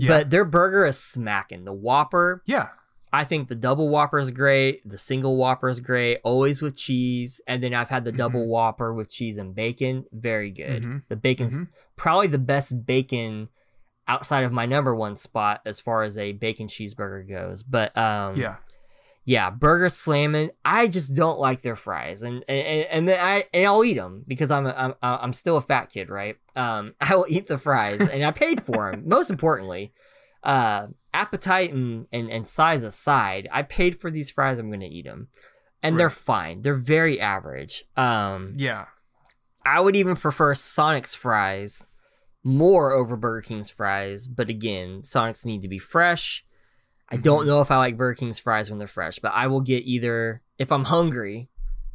Yeah.
But their burger is smacking. The Whopper,
Yeah.
I think the double Whopper is great. The single Whopper is great, always with cheese. And then I've had the double
Mhm.
Whopper with cheese and bacon, very good.
Mhm.
The bacon's
Mhm.
probably the best bacon outside of my number one spot as far as a bacon cheeseburger goes. But um,
Yeah.
Yeah, burger slamming. I just don't like their fries, and and and then I and I'll eat them because I'm a, I'm I'm still a fat kid, right? Um, I will eat the fries, and I paid for them. most importantly, uh, appetite and, and and size aside, I paid for these fries. I'm gonna eat them, and they're fine. They're very average. Um,
Yeah.
I would even prefer Sonic's fries more over Burger King's fries, but again, Sonic's need to be fresh. I don't
Mhm.
know if I like Burger King's fries when they're fresh, but I will get either if I'm hungry.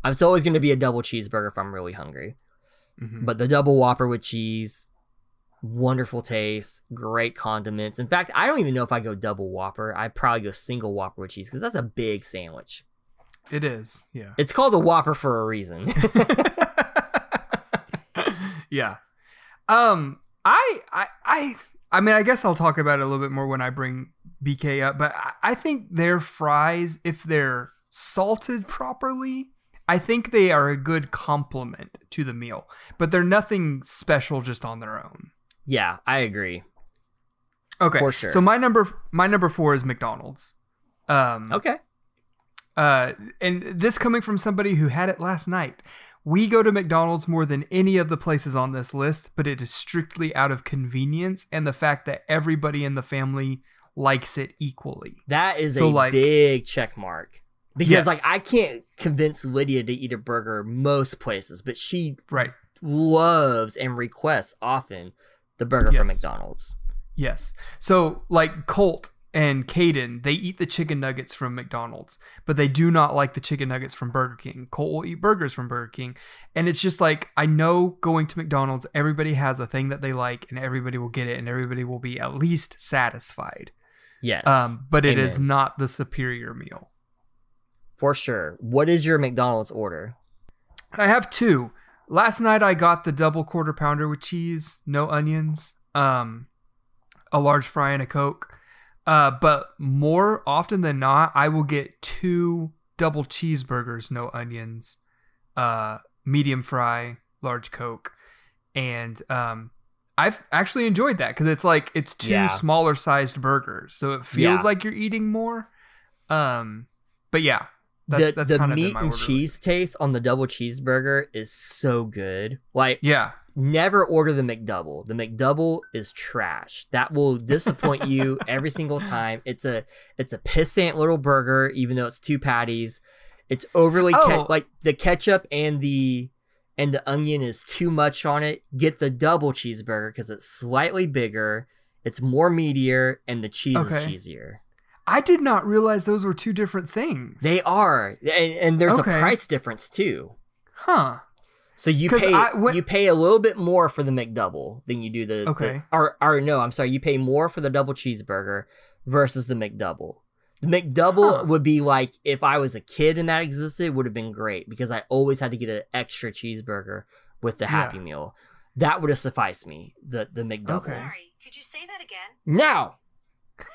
It's always going to be a double cheeseburger if I'm really hungry.
Mhm.
But the double Whopper with cheese, wonderful taste, great condiments. In fact, I don't even know if I go double Whopper. I'd probably go single Whopper with cheese because that's a big sandwich.
it is. Yeah.
It's called a Whopper for a reason.
yeah. Um I I I I mean I guess I'll talk about it a little bit more when I bring BK up, but I, I think their fries, if they're salted properly, I think they are a good complement to the meal. But they're nothing special just on their own.
yeah, I agree.
Okay.
For sure.
So my number my number four is McDonald's. Um
Okay.
uh, and this coming from somebody who had it last night. We go to McDonald's more than any of the places on this list, but it is strictly out of convenience and the fact that everybody in the family likes it equally.
That is
So,
a
like-
big check mark. Because
Yes.
like I can't convince Lydia to eat a burger most places, but she
Right.
loves and requests often the burger from McDonald's.
Yes. So like Colt and Caden, they eat the chicken nuggets from McDonald's, but they do not like the chicken nuggets from Burger King. Colt will eat burgers from Burger King. And it's just like I know going to McDonald's, everybody has a thing that they like and everybody will get it and everybody will be at least satisfied.
Yes.
Um, but it is
Amen.
not the superior meal.
for sure. What is your McDonald's order?
I have two. Last night I got the double quarter pounder with cheese, no onions, um, a large fry and a coke. Uh, but more often than not, I will get two double cheeseburgers, no onions, uh, medium fry, large coke, and um, I've actually enjoyed that because it's like it's two
Yeah.
smaller sized burgers, so it feels
Yeah.
like you're eating more. Um, but yeah, that,
the
that's
the meat and cheese taste on the double cheeseburger is so good. Like
Yeah.
never order the McDouble. The McDouble is trash. That will disappoint you every single time. It's a it's a pissant little burger, even though it's two patties. It's overly ke-
Oh.
like the ketchup and the and the onion is too much on it. Get the double cheeseburger because it's slightly bigger, it's more meatier, and the cheese is cheesier.
I did not realize those were two different things.
They are, and, and there's
Okay.
a price difference too.
huh?
So you pay
I- when-
you pay a little bit more for the McDouble than you do the the-
Okay.
or or no, I'm sorry, you pay more for the double cheeseburger versus the McDouble. The McDouble
Huh.
would be like if I was a kid and that existed, it would have been great because I always had to get an extra cheeseburger with the
Yeah.
Happy Meal. That would have sufficed me. The the McDouble.
Okay.
Sorry, could you say that again?
Now.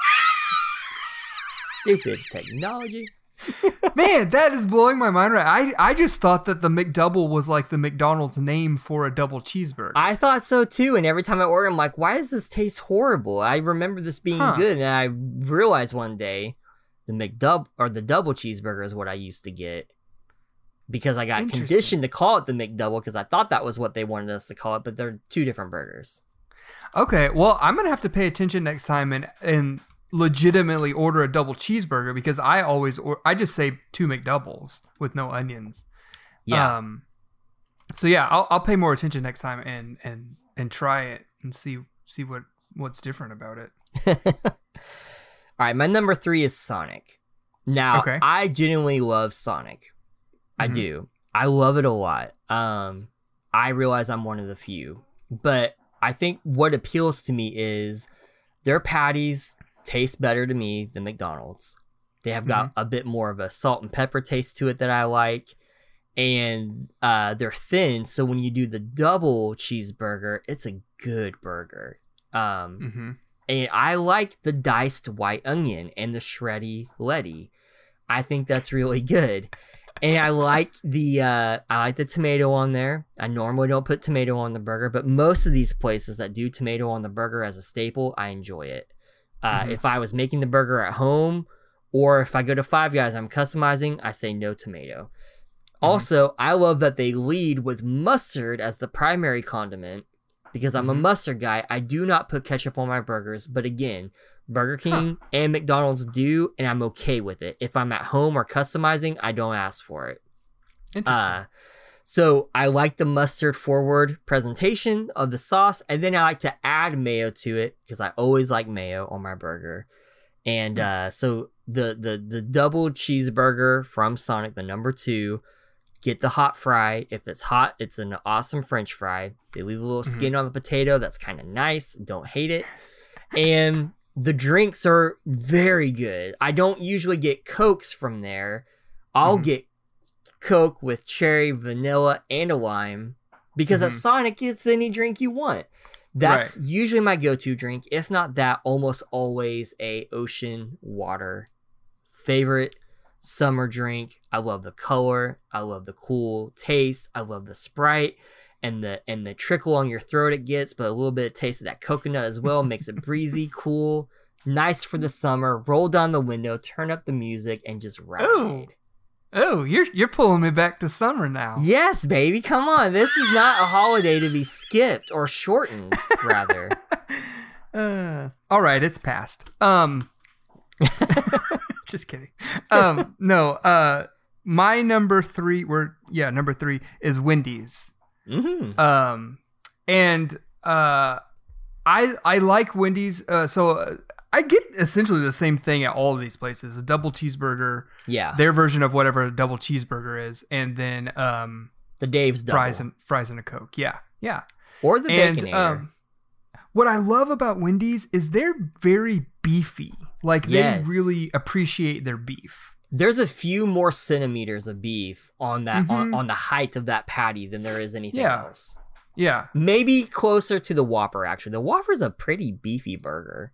Stupid technology.
Man, that is blowing my mind right. I I just thought that the McDouble was like the McDonald's name for a double cheeseburger.
I thought so too, and every time I order, I'm like, "Why does this taste horrible?" I remember this being
Huh.
good, and I realized one day the McDub or the double cheeseburger is what I used to get because I got conditioned to call it the McDouble because I thought that was what they wanted us to call it, but they're two different burgers.
okay, well, I'm gonna have to pay attention next time and and legitimately order a double cheeseburger because I always or I just say two McDoubles with no onions.
Yeah,
Um. So yeah, I'll I'll pay more attention next time and and and try it and see see what what's different about it.
All right, my number three is Sonic. Now,
Okay.
I genuinely love Sonic. I
Mhm.
do. I love it a lot. Um, I realize I'm one of the few, but I think what appeals to me is their patties taste better to me than McDonald's. They have got a bit more of a salt and pepper taste to it that I like. And uh, they're thin, so when you do the double cheeseburger, it's a good burger. Um,
Mm-hmm.
And I like the diced white onion and the shreddy letty. I think that's really good. And I like the uh, I like the tomato on there. I normally don't put tomato on the burger, but most of these places that do tomato on the burger as a staple, I enjoy it. Uh,
Mhm.
If I was making the burger at home, or if I go to Five Guys, I'm customizing. I say no tomato. Also, I love that they lead with mustard as the primary condiment, because I'm a
Mhm.
mustard guy. I do not put ketchup on my burgers, but again, Burger King and McDonald's do, and I'm okay with it. If I'm at home or customizing, I don't ask for it.
Interesting.
Uh, so I like the mustard forward presentation of the sauce, and then I like to add mayo to it because I always like mayo on my burger. And
Hmm.
uh, so the the the double cheeseburger from Sonic, the number two, get the hot fry. If it's hot, it's an awesome French fry. They leave a little
Mhm.
skin on the potato. That's kind of nice. Don't hate it. And the drinks are very good. I don't usually get cokes from there. I'll
Mhm.
get Coke with cherry, vanilla, and a lime because at
Mhm.
Sonic it's any drink you want. That's usually my go-to drink. If not that, almost always a ocean water. Favorite summer drink. I love the color. I love the cool taste. I love the Sprite and the and the trickle on your throat it gets, but a little bit of taste of that coconut as well makes it breezy, cool, nice for the summer. Roll down the window, turn up the music, and just ride.
Ooh. oh, you're you're pulling me back to summer now.
Yes, baby, come on. This is not a holiday to be skipped or shortened, rather.
Uh, all right, it's past. Um, just kidding. Um, no. Uh, my number three. Were yeah, number three is Wendy's.
hmm
Um, and uh, I I like Wendy's. Uh, so uh, I get essentially the same thing at all of these places: a double cheeseburger,
Yeah,
their version of whatever a double cheeseburger is, and then um
the Dave's double.
fries and fries and a coke. Yeah, yeah.
or the
and
Baconator.
um, what I love about Wendy's is they're very beefy. Like
Yes.
they really appreciate their beef.
There's a few more centimeters of beef on that on,
Mhm.
on the height of that patty than there is anything
Yeah.
else.
Yeah,
Maybe closer to the Whopper. Actually, the Whopper's a pretty beefy burger.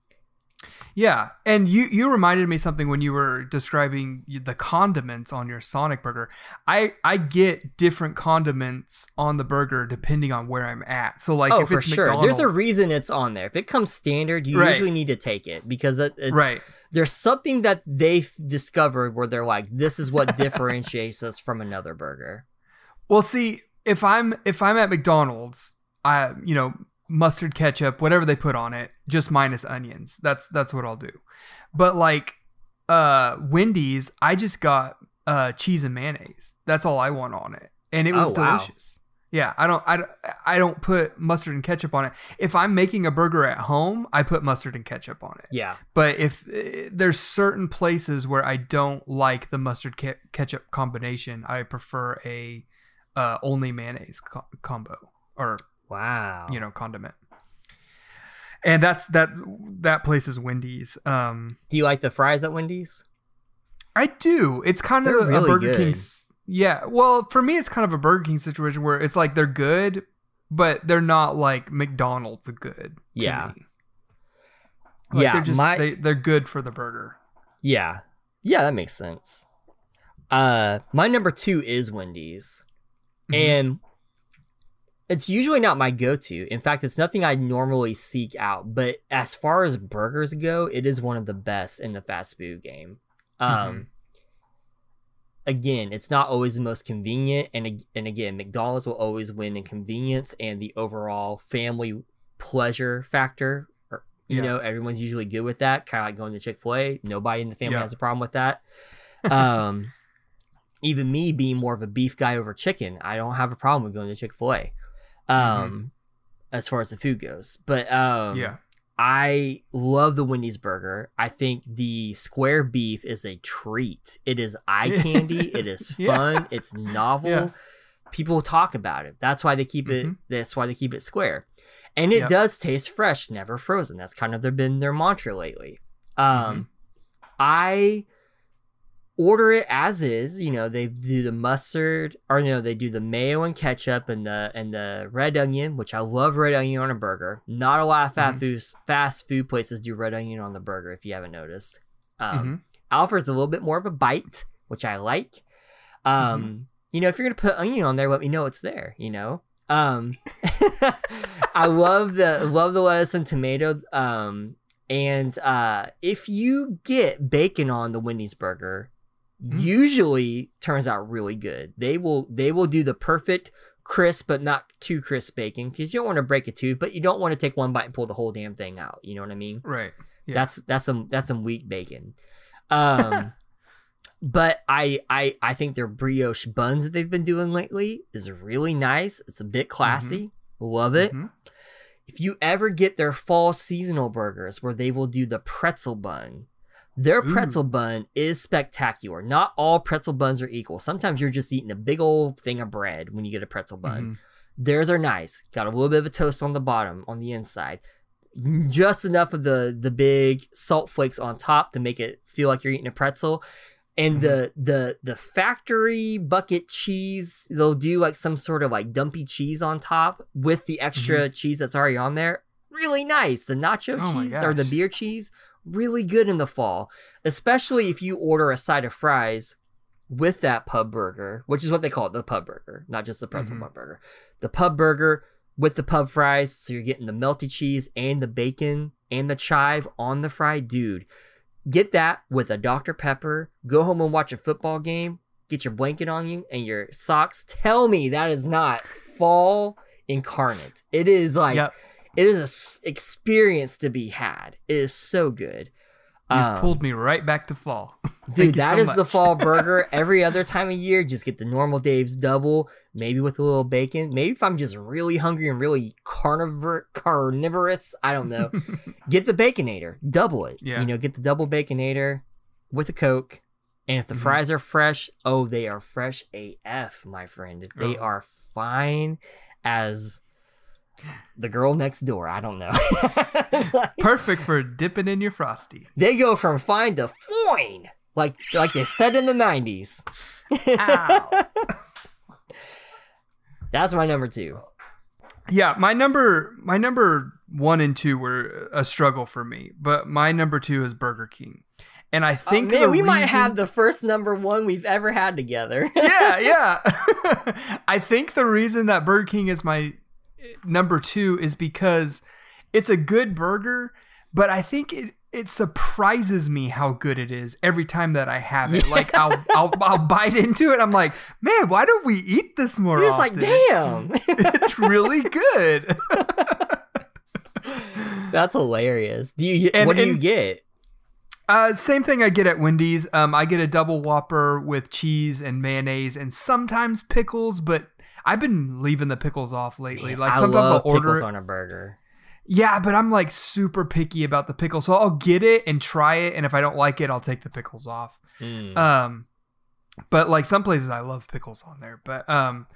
Yeah. And you you reminded me something when you were describing the condiments on your Sonic burger. I I get different condiments on the burger depending on where I'm at. So like
oh,
if
for
it's
sure.
McDonald's,
There's a reason it's on there. If it comes standard, you
Right.
usually need to take it because it, it's
right.
there's something that they've discovered where they're like, this is what differentiates us from another burger.
Well, see, if I'm if I'm at McDonald's, I you know mustard, ketchup, whatever they put on it, just minus onions. That's that's what I'll do. But like uh Wendy's, I just got uh cheese and mayonnaise. That's all I want on it, and it was
Oh, wow.
delicious. Yeah, I don't I, don't- I don't put mustard and ketchup on it. If I'm making a burger at home, I put mustard and ketchup on it.
Yeah.
But if uh, there's certain places where I don't like the mustard ke- ketchup combination, I prefer a uh, only mayonnaise co- combo or
Wow.
you know condiment. And that's that that place is Wendy's. Um,
Do you like the fries at Wendy's?
I do. It's kind
They're
of a, Burger
good.
King's. Yeah. Well, for me, it's kind of a Burger King situation where it's like they're good, but they're not like McDonald's good.
Yeah.
Like,
Yeah,
They're just
my-
they, they're good for the burger.
Yeah. Yeah, that makes sense. Uh my number 2 is Wendy's.
Mhm.
And it's usually not my go-to. In fact, it's nothing I normally seek out, but as far as burgers go, it is one of the best in the fast food game. Um
Mhm.
again, it's not always the most convenient and and again, McDonald's will always win in convenience and the overall family pleasure factor. Or, you
Yeah.
know, everyone's usually good with that, kind of like going to Chick-fil-A. Nobody in the family
Yeah.
has a problem with that. Um even me being more of a beef guy over chicken, I don't have a problem with going to Chick Fil A. Um, as far as the food goes, but um,
Mm-hmm. yeah.
I love the Wendy's burger. I think the square beef is a treat. It is eye candy. it is
Yeah.
fun. It's novel.
Yeah.
People talk about it. That's why they keep it.
Mhm.
That's why they keep it square, and it
Yep.
does taste fresh, never frozen. That's kind of their been their mantra lately. Um,
Mm-hmm.
I order it as is. You know, they do the mustard, or you no, they do the mayo and ketchup and the and the red onion, which I love red onion on a burger. Not a lot of fast
Mhm.
food fast food places do red onion on the burger. If you haven't noticed, um,
Mhm.
Alfred's a little bit more of a bite, which I like. Um,
Mm-hmm.
you know, if you're gonna put onion on there, let me know it's there. You know. Um, I love the love the lettuce and tomato. Um, and uh, if you get bacon on the Wendy's burger,
Mm.
usually turns out really good. They will they will do the perfect crisp but not too crisp bacon because you don't want to break a tooth, but you don't want to take one bite and pull the whole damn thing out. You know what I mean?
Right. Yeah.
That's that's some that's some weak bacon. Um, but I I I think their brioche buns that they've been doing lately is really nice. It's a bit classy. Love it.
Mhm.
If you ever get their fall seasonal burgers where they will do the pretzel bun, their
Ooh.
pretzel bun is spectacular. Not all pretzel buns are equal. Sometimes you're just eating a big old thing of bread when you get a pretzel bun.
Mhm.
Theirs are nice. Got a little bit of a toast on the bottom, on the inside. Just enough of the the big salt flakes on top to make it feel like you're eating a pretzel. And mm-hmm. the the the factory bucket cheese, they'll do like some sort of like dumpy cheese on top with the extra mm-hmm. cheese that's already on there. Really nice. The nacho
Oh
cheese or the beer cheese, really good in the fall. Especially if you order a side of fries with that pub burger, which is what they call it, the pub burger, not just the pretzel
Mhm.
pub burger. The pub burger with the pub fries, so you're getting the melty cheese and the bacon and the chive on the fry, dude. Get that with a Dr. Pepper. Go home and watch a football game. Get your blanket on you and your socks. Tell me that is not fall incarnate. It is like
Yep.
It is a s- experience to be had. It is so good.
You've
Um,
pulled me right back to fall.
Dude, that
so
is the fall burger. Every other time of year, just get the normal Dave's double, maybe with a little bacon. Maybe if I'm just really hungry and really carnivore carnivorous, I don't know. get the baconator, double it.
Yeah.
You know, get the double baconator with a Coke. And if the
Mhm.
fries are fresh, oh, they are fresh AF, my friend. They
Oh.
are fine as the girl next door. I don't know. Like-
Perfect for dipping in your frosty.
they go from fine to fine, like like they said in the nineties.
Ow.
That's my number two.
Yeah, my number my number one and two were a struggle for me, but my number two is Burger King, and I oh, think
oh, man,
the
we might have the first number one we've ever had together.
yeah, yeah. I think the reason that Burger King is my number two is because it's a good burger, but I think it it surprises me how good it is every time that I have it. Like I'll, I'll I'll bite into it. I'm like, man, why don't we eat this more?
You're just like,
often? It's-
damn,
it's really good.
that's hilarious. Do you?
And-
what do you get?
Uh, same thing I get at Wendy's. Um, I get a double Whopper with cheese and mayonnaise, and sometimes pickles. But I've been leaving the pickles off lately.
Man,
like
I
sometimes
love
I'll order.
pickles
it-
on a burger.
Yeah, but I'm like super picky about the pickles, so I'll get it and try it, and if I don't like it, I'll take the pickles off.
Mm.
Um, but like some places, I love pickles on there. But um,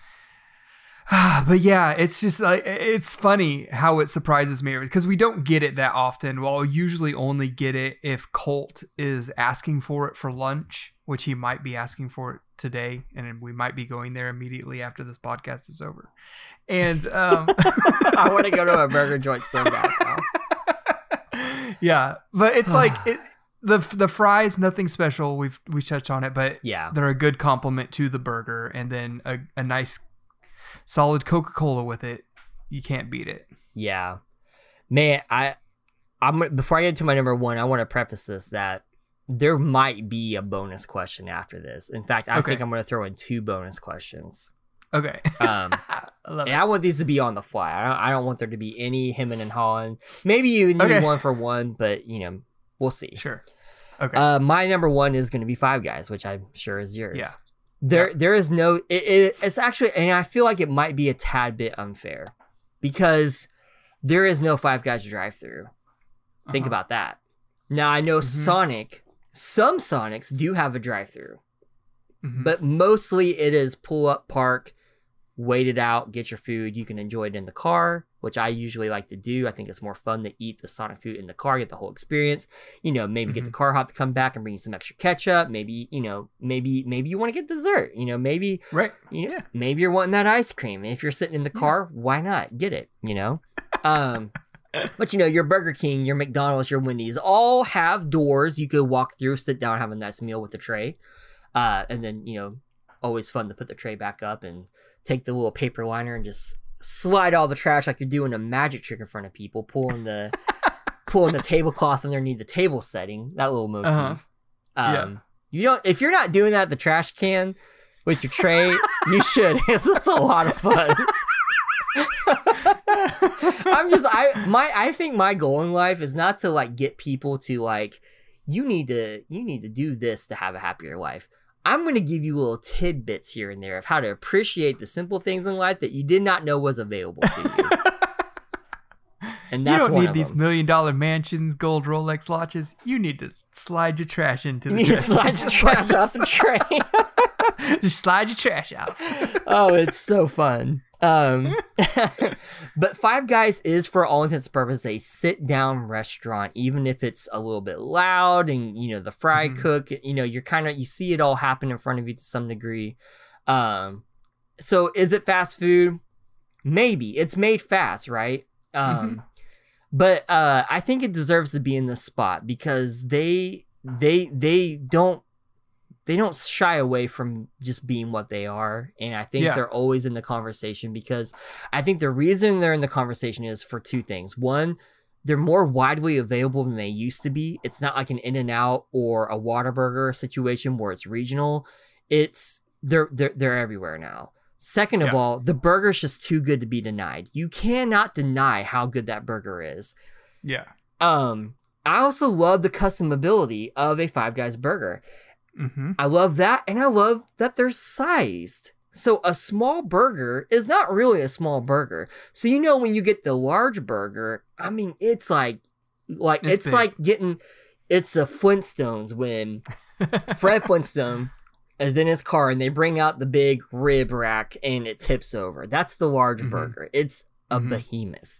but yeah, it's just like it's funny how it surprises me because we don't get it that often. Well, I'll usually only get it if Colt is asking for it for lunch, which he might be asking for it today, and we might be going there immediately after this podcast is over. And um,
I want to go to a burger joint so bad now.
yeah, but it's like it, the the fries, nothing special. We've we touched on it, but
Yeah.
they're a good compliment to the burger, and then a, a nice solid Coca Cola with it. You can't beat it.
Yeah, man. I, I'm before I get to my number one, I want to preface this that there might be a bonus question after this. In fact, I
Okay.
think I'm going to throw in two bonus questions.
Okay,
Um,
I love
and
it.
I want these to be on the fly. I don't, I don't want there to be any hemming and hawing. Maybe you need
Okay.
one for one, but you know, we'll see.
Sure. Okay.
Uh, my number one is going to be Five Guys, which I'm sure is yours.
Yeah.
There, there is no. It, it, it's actually, and I feel like it might be a tad bit unfair because there is no Five Guys drive-through. Think
Uh-huh.
about that. Now I know
Mhm.
Sonic. Some Sonics do have a drive-through,
Mhm.
but mostly it is pull up, park, wait it out, get your food. You can enjoy it in the car, which I usually like to do. I think it's more fun to eat the Sonic food in the car, get the whole experience. You know, maybe get the car hop to come back and bring you some extra ketchup. Maybe you know, maybe maybe you want to get dessert. You know, maybe
right.
you know,
Yeah.
maybe you're wanting that ice cream. If you're sitting in the car, why not get it? You know, um, but you know, your Burger King, your McDonald's, your Wendy's all have doors you could walk through, sit down, have a nice meal with the tray, uh, and then you know, always fun to put the tray back up and take the little paper liner and just slide all the trash like you're doing a magic trick in front of people, pulling the pulling the tablecloth underneath the table setting. That little motif.
Uh-huh.
Um,
Yeah.
You don't if you're not doing that the trash can, with your tray. you should. It's just a lot of fun. I'm just I my I think my goal in life is not to like get people to like you need to you need to do this to have a happier life. I'm going to give you little tidbits here and there of how to appreciate the simple things in life that you did not know was available to you. And
You don't need these
them.
million dollar mansions, gold Rolex watches. You need to slide your trash into
You
the
need to
trash.
slide your trash off the tray.
Just slide your trash out.
oh, it's so fun. Um, but Five Guys is, for all intents and purposes, a sit-down restaurant. Even if it's a little bit loud, and you know the fry
Mhm.
cook, you know you're kind of you see it all happen in front of you to some degree. Um, so is it fast food? Maybe it's made fast, right? Um, but uh, I think it deserves to be in this spot because they they they don't they don't shy away from just being what they are and i think
Yeah.
they're always in the conversation because i think the reason they're in the conversation is for two things. One they're more widely available than they used to be. It's not like an in and out or a Whataburger situation where it's regional. It's they're they're, they're everywhere now. Second of
Yeah.
all the burger's just too good to be denied. You cannot deny how good that burger is.
Yeah.
um i also love the customability of a five guys burger
Mm-hmm.
I love that, and I love that they're sized. So a small burger is not really a small burger. So you know when you get the large burger, I mean it's like like
It's
it's, like getting it's the Flintstones when Fred Flintstone is in his car and they bring out the big rib rack and it tips over. That's the large
Mhm.
burger. It's a
Mhm.
behemoth.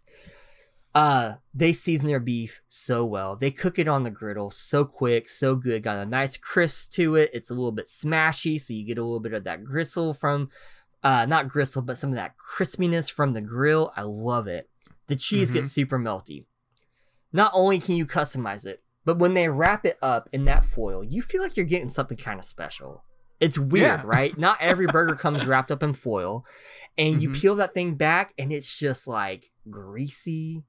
Uh, they season their beef so well. They cook it on the griddle so quick, so good. Got a nice crisp to it. It's a little bit smashy, so you get a little bit of that gristle from, uh, not gristle, but some of that crispiness from the grill. I love it. The cheese gets super melty. Not only can you customize it, but when they wrap it up in that foil, you feel like you're getting something kind of special. It's weird,
Yeah.
right? Not every burger comes wrapped up in foil. And you
Mhm.
peel that thing back and it's just like greasy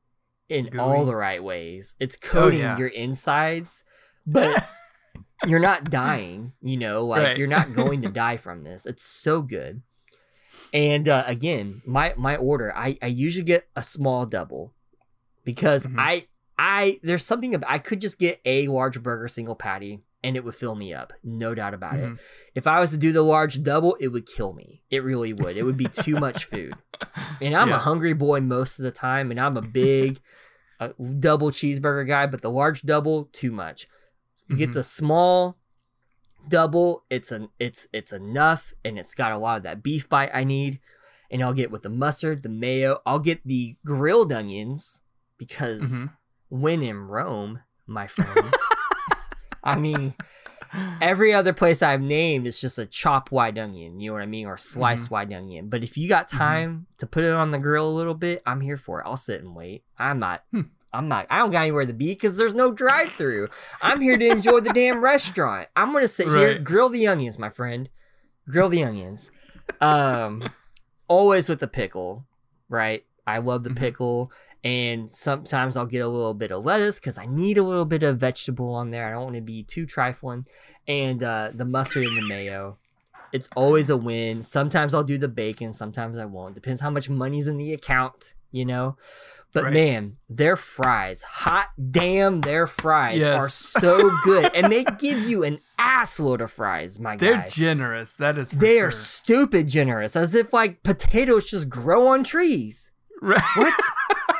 in all the right ways. It's coating
yeah.
your insides, but you're not dying, you know, like
Right.
you're not going to die from this. It's so good. And uh, again, my my order, I I usually get a small double because
Mhm.
I I there's something about I could just get a large burger single patty and it would fill me up, no doubt about it.
Mhm.
If I was to do the large double, it would kill me. It really would. It would be too much food. And I'm a hungry boy most of the time, and I'm a big uh, double cheeseburger guy, but the large double, too much. You get
Mhm.
the small double, it's an it's it's enough, and it's got a lot of that beef bite I need. And I'll get with the mustard, the mayo. I'll get the grilled onions because
Mhm.
when in Rome, my friend. I mean, every other place I've named is just a chopped white onion, you know what I mean, or sliced
Mm-hmm.
white onion. But if you got time to put it on the grill a little bit, I'm here for it. I'll sit and wait. I'm not.
Hmm.
I'm not. I don't got anywhere to be because there's no drive-through. I'm here to enjoy the damn restaurant. I'm gonna sit here, grill the onions, my friend. Grill the onions. Um, always with the pickle, right? I love the
Mhm.
pickle, and sometimes I'll get a little bit of lettuce because I need a little bit of vegetable on there. I don't want to be too trifling, and uh, the mustard and the mayo. It's always a win. Sometimes I'll do the bacon, sometimes I won't. Depends how much money's in the account, you know. But
Right.
man, their fries, hot damn, their fries are so good, and they give you an assload of fries, my guy.
They're
guy.
generous. That is. For
They
sure.
are stupid generous, as if like potatoes just grow on trees.
Right.
What?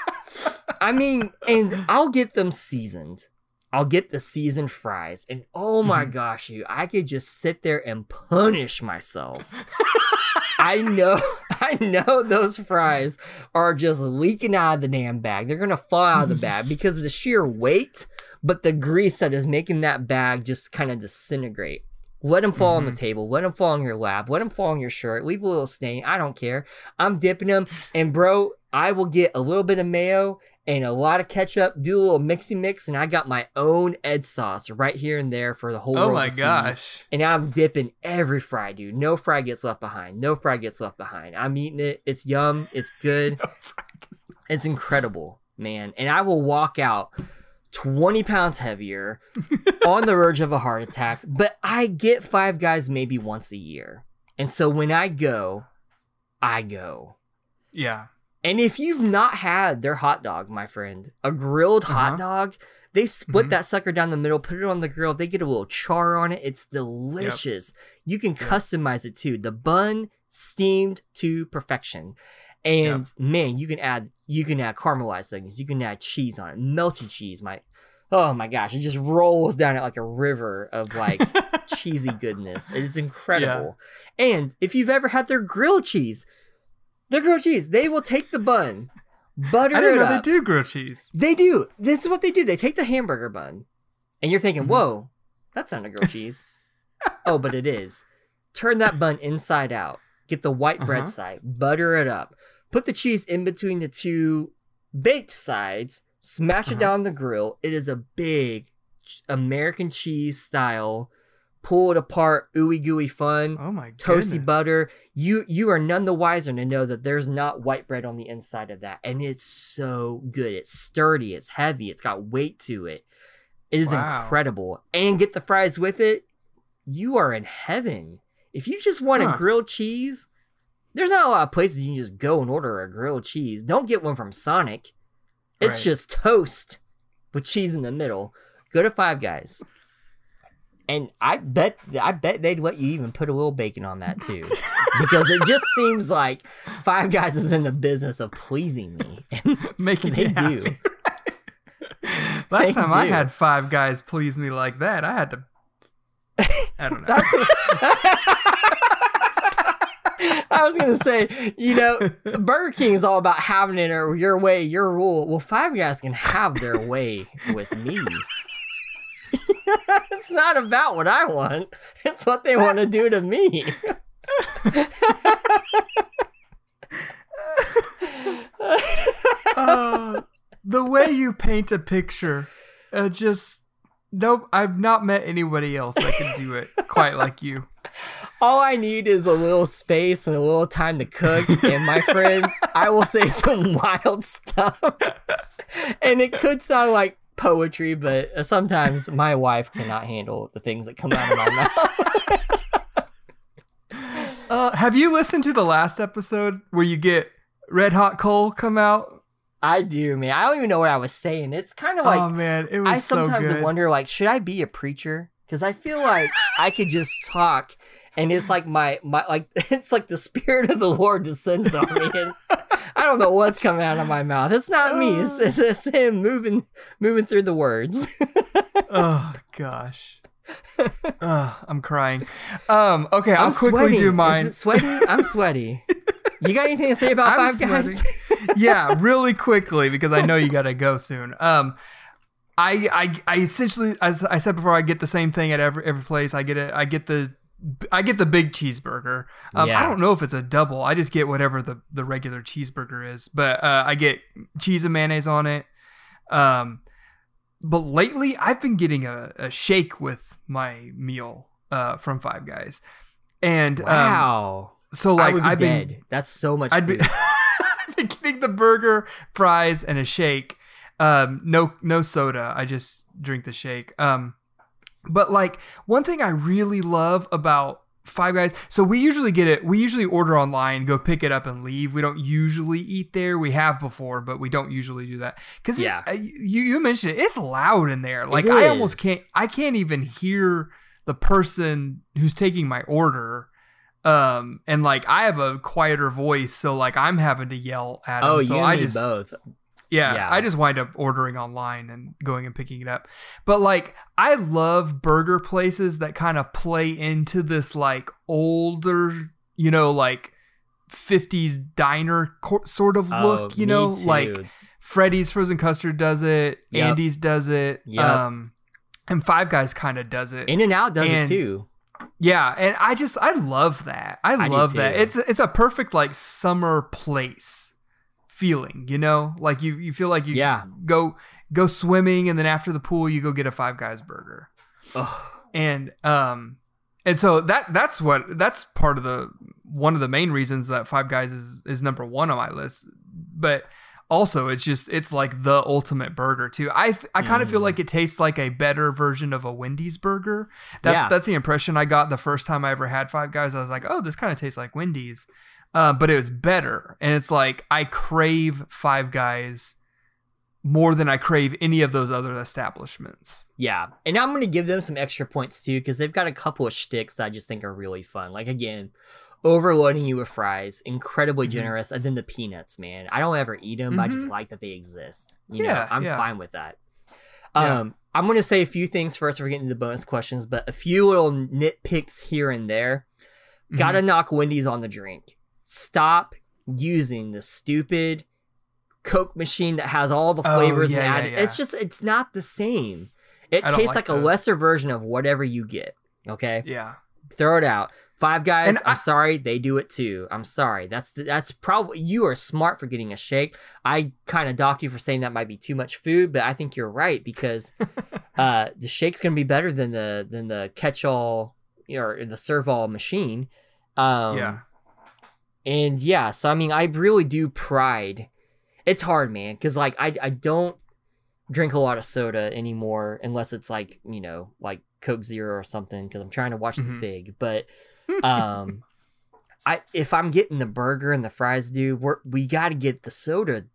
I mean, and I'll get them seasoned. I'll get the seasoned fries, and oh my
Mhm.
gosh, you! I could just sit there and punish myself. I know, I know those fries are just leaking out of the damn bag. They're gonna fall out of the bag because of the sheer weight, but the grease that is making that bag just kind of disintegrate. Let them fall on the
Mhm.
table. Let them fall on your lap. Let them fall on your shirt. Leave a little stain. I don't care. I'm dipping them. And bro, I will get a little bit of mayo and a lot of ketchup. Do a little mixy mix, and I got my own Ed sauce right here and there for the whole
Oh
world
my gosh.
And I'm dipping every fry, dude. No fry gets left behind. No fry gets left behind. I'm eating it. It's yum. It's good. no It's incredible, man. And I will walk out 20 pounds heavier on the verge of a heart attack. But I get five guys maybe once a year. And so when I go, I go.
Yeah.
And if you've not had their hot dog, my friend, a grilled
Uh-huh.
hot dog, they split
Mhm.
that sucker down the middle, put it on the grill. They get a little char on it. It's delicious. You can customize it too. The bun steamed to perfection. And man, you can add you can add caramelized onions. You can add cheese on it, melted cheese. My oh my gosh, it just rolls down it like a river of like cheesy goodness. It is incredible. And if you've ever had their grilled cheese, their grilled cheese, they will take the bun, butter
I didn't
it
know they do grilled cheese.
They do. This is what they do. They take the hamburger bun, and you're thinking,
Mhm.
"Whoa, that's not a grilled cheese." oh, but it is. Turn that bun inside out. Get the white bread
Uh-huh.
side. Butter it up. Put the cheese in between the two baked sides. Smash it
Uh-huh.
down the grill. It is a big American cheese style. Pull it apart, ooey gooey fun
Oh my
toasty
goodness.
butter. You you are none the wiser to know that there's not white bread on the inside of that, and it's so good. It's sturdy. It's heavy. It's got weight to it. It is
Wow.
incredible. And get the fries with it. You are in heaven. If you just want
Huh.
a grilled cheese, there's not a lot of places you can just go and order a grilled cheese. Don't get one from Sonic. It's
Right.
just toast with cheese in the middle. Go to Five Guys. And I bet I bet they'd let you even put a little bacon on that too. because it just seems like Five Guys is in the business of pleasing me. And
making
they do.
Last
They
time I had five guys please me like that, I had to. I don't know.
I was gonna say, you know, Burger King is all about having it or your way, your rule. Well, Five Guys can have their way with me. it's not about what I want; it's what they want to do to me.
Uh, the way you paint a picture, uh, just nope. I've not met anybody else that can do it quite like you.
All I need is a little space and a little time to cook, and my friend, I will say some wild stuff. and it could sound like poetry, but sometimes my wife cannot handle the things that come out of my mouth.
Uh, have you listened to the last episode where you get Red Hot Coal come out?
I do, man. I don't even know what I was saying. It's kind of like
oh man, it was
I
so
sometimes
good.
wonder, like, should I be a preacher? Because I feel like I could just talk, and it's like my my like it's like the spirit of the Lord descends on me, and I don't know what's coming out of my mouth. It's not me. It's, it's, it's him moving moving through the words.
oh gosh. Ugh, I'm crying. Um, okay, I'll
I'm
quickly
sweating.
do mine.
Is sweaty? I'm sweaty. You got anything to say about
I'm
Five Guys?
yeah, really quickly because I know you gotta go soon. Um, I I, I essentially as I said before, I get the same thing at every every place. I get it. I get the I get the big cheeseburger. Um, I don't know if it's a double. I just get whatever the the regular cheeseburger is, but uh, I get cheese and mayonnaise on it. Um, but lately I've been getting a, a shake with my meal uh, from Five Guys, and um,
Wow.
so
I
like
be
I've been.
That's so much.
I'd be,
food.
I'd be getting the burger, fries, and a shake. Um, no, no soda. I just drink the shake. Um, but like one thing I really love about Five Guys. So we usually get it. We usually order online, go pick it up, and leave. We don't usually eat there. We have before, but we don't usually do that because
Yeah.
you you mentioned it. It's loud in there. Like I almost can't. I can't even hear the person who's taking my order um and like i have a quieter voice so like i'm having to yell at him
oh,
so
you
i just
both.
Yeah,
Yeah.
i just wind up ordering online and going and picking it up but like i love burger places that kind of play into this like older you know like 50s diner co- sort of look
Oh,
you know like freddy's frozen custard does it
Yep.
andy's does it
Yep.
um and five guys kind of does it
In and Out does
And-
it too.
yeah, and I just I love that. I,
I
love that. It's it's a perfect like summer place feeling, you know? Like you you feel like you
Yeah.
go go swimming and then after the pool you go get a Five Guys burger.
Ugh.
And um and so that that's what that's part of the one of the main reasons that Five Guys is is number 1 on my list. But also it's just it's like the ultimate burger too. I I kind of feel
Mm.
like it tastes like a better version of a Wendy's burger. That's
Yeah.
that's the impression I got the first time I ever had Five Guys. I was like, oh, this kind of tastes like Wendy's, uh, but it was better. And it's like I crave Five Guys more than I crave any of those other establishments.
Yeah, and I'm gonna give them some extra points too because they've got a couple of shticks that I just think are really fun. Like again, overloading you with fries, incredibly
Mhm.
generous, and then the peanuts, man. I don't ever eat them. I just
Mhm.
like that they exist. You
Yeah,
know, I'm
yeah.
fine with that.
Yeah.
Um, I'm gonna say a few things first. We're getting to the bonus questions, but a few little nitpicks here and there.
Mm-hmm.
Gotta knock Wendy's on the drink. Stop using the stupid Coke machine that has all the
Oh,
flavors
yeah,
and
yeah,
added.
yeah.
It's just it's not the same. It
I
tastes
like
like, a lesser version of whatever you get. Okay,
Yeah.
throw it out. Five guys.
And
I'm
I-
sorry, they do it too. I'm sorry. That's that's probably you are smart for getting a shake. I kind of docked you for saying that might be too much food, but I think you're right because uh, the shake's gonna be better than the than the catch all or the serve all machine. Um,
yeah.
And yeah, so I mean, I really do pride. It's hard, man, because like I I don't drink a lot of soda anymore unless it's like you know like Coke Zero or something because I'm trying to watch
Mhm.
the fig. But um, I if I'm getting the burger and the fries, dude, we're we got to get the soda.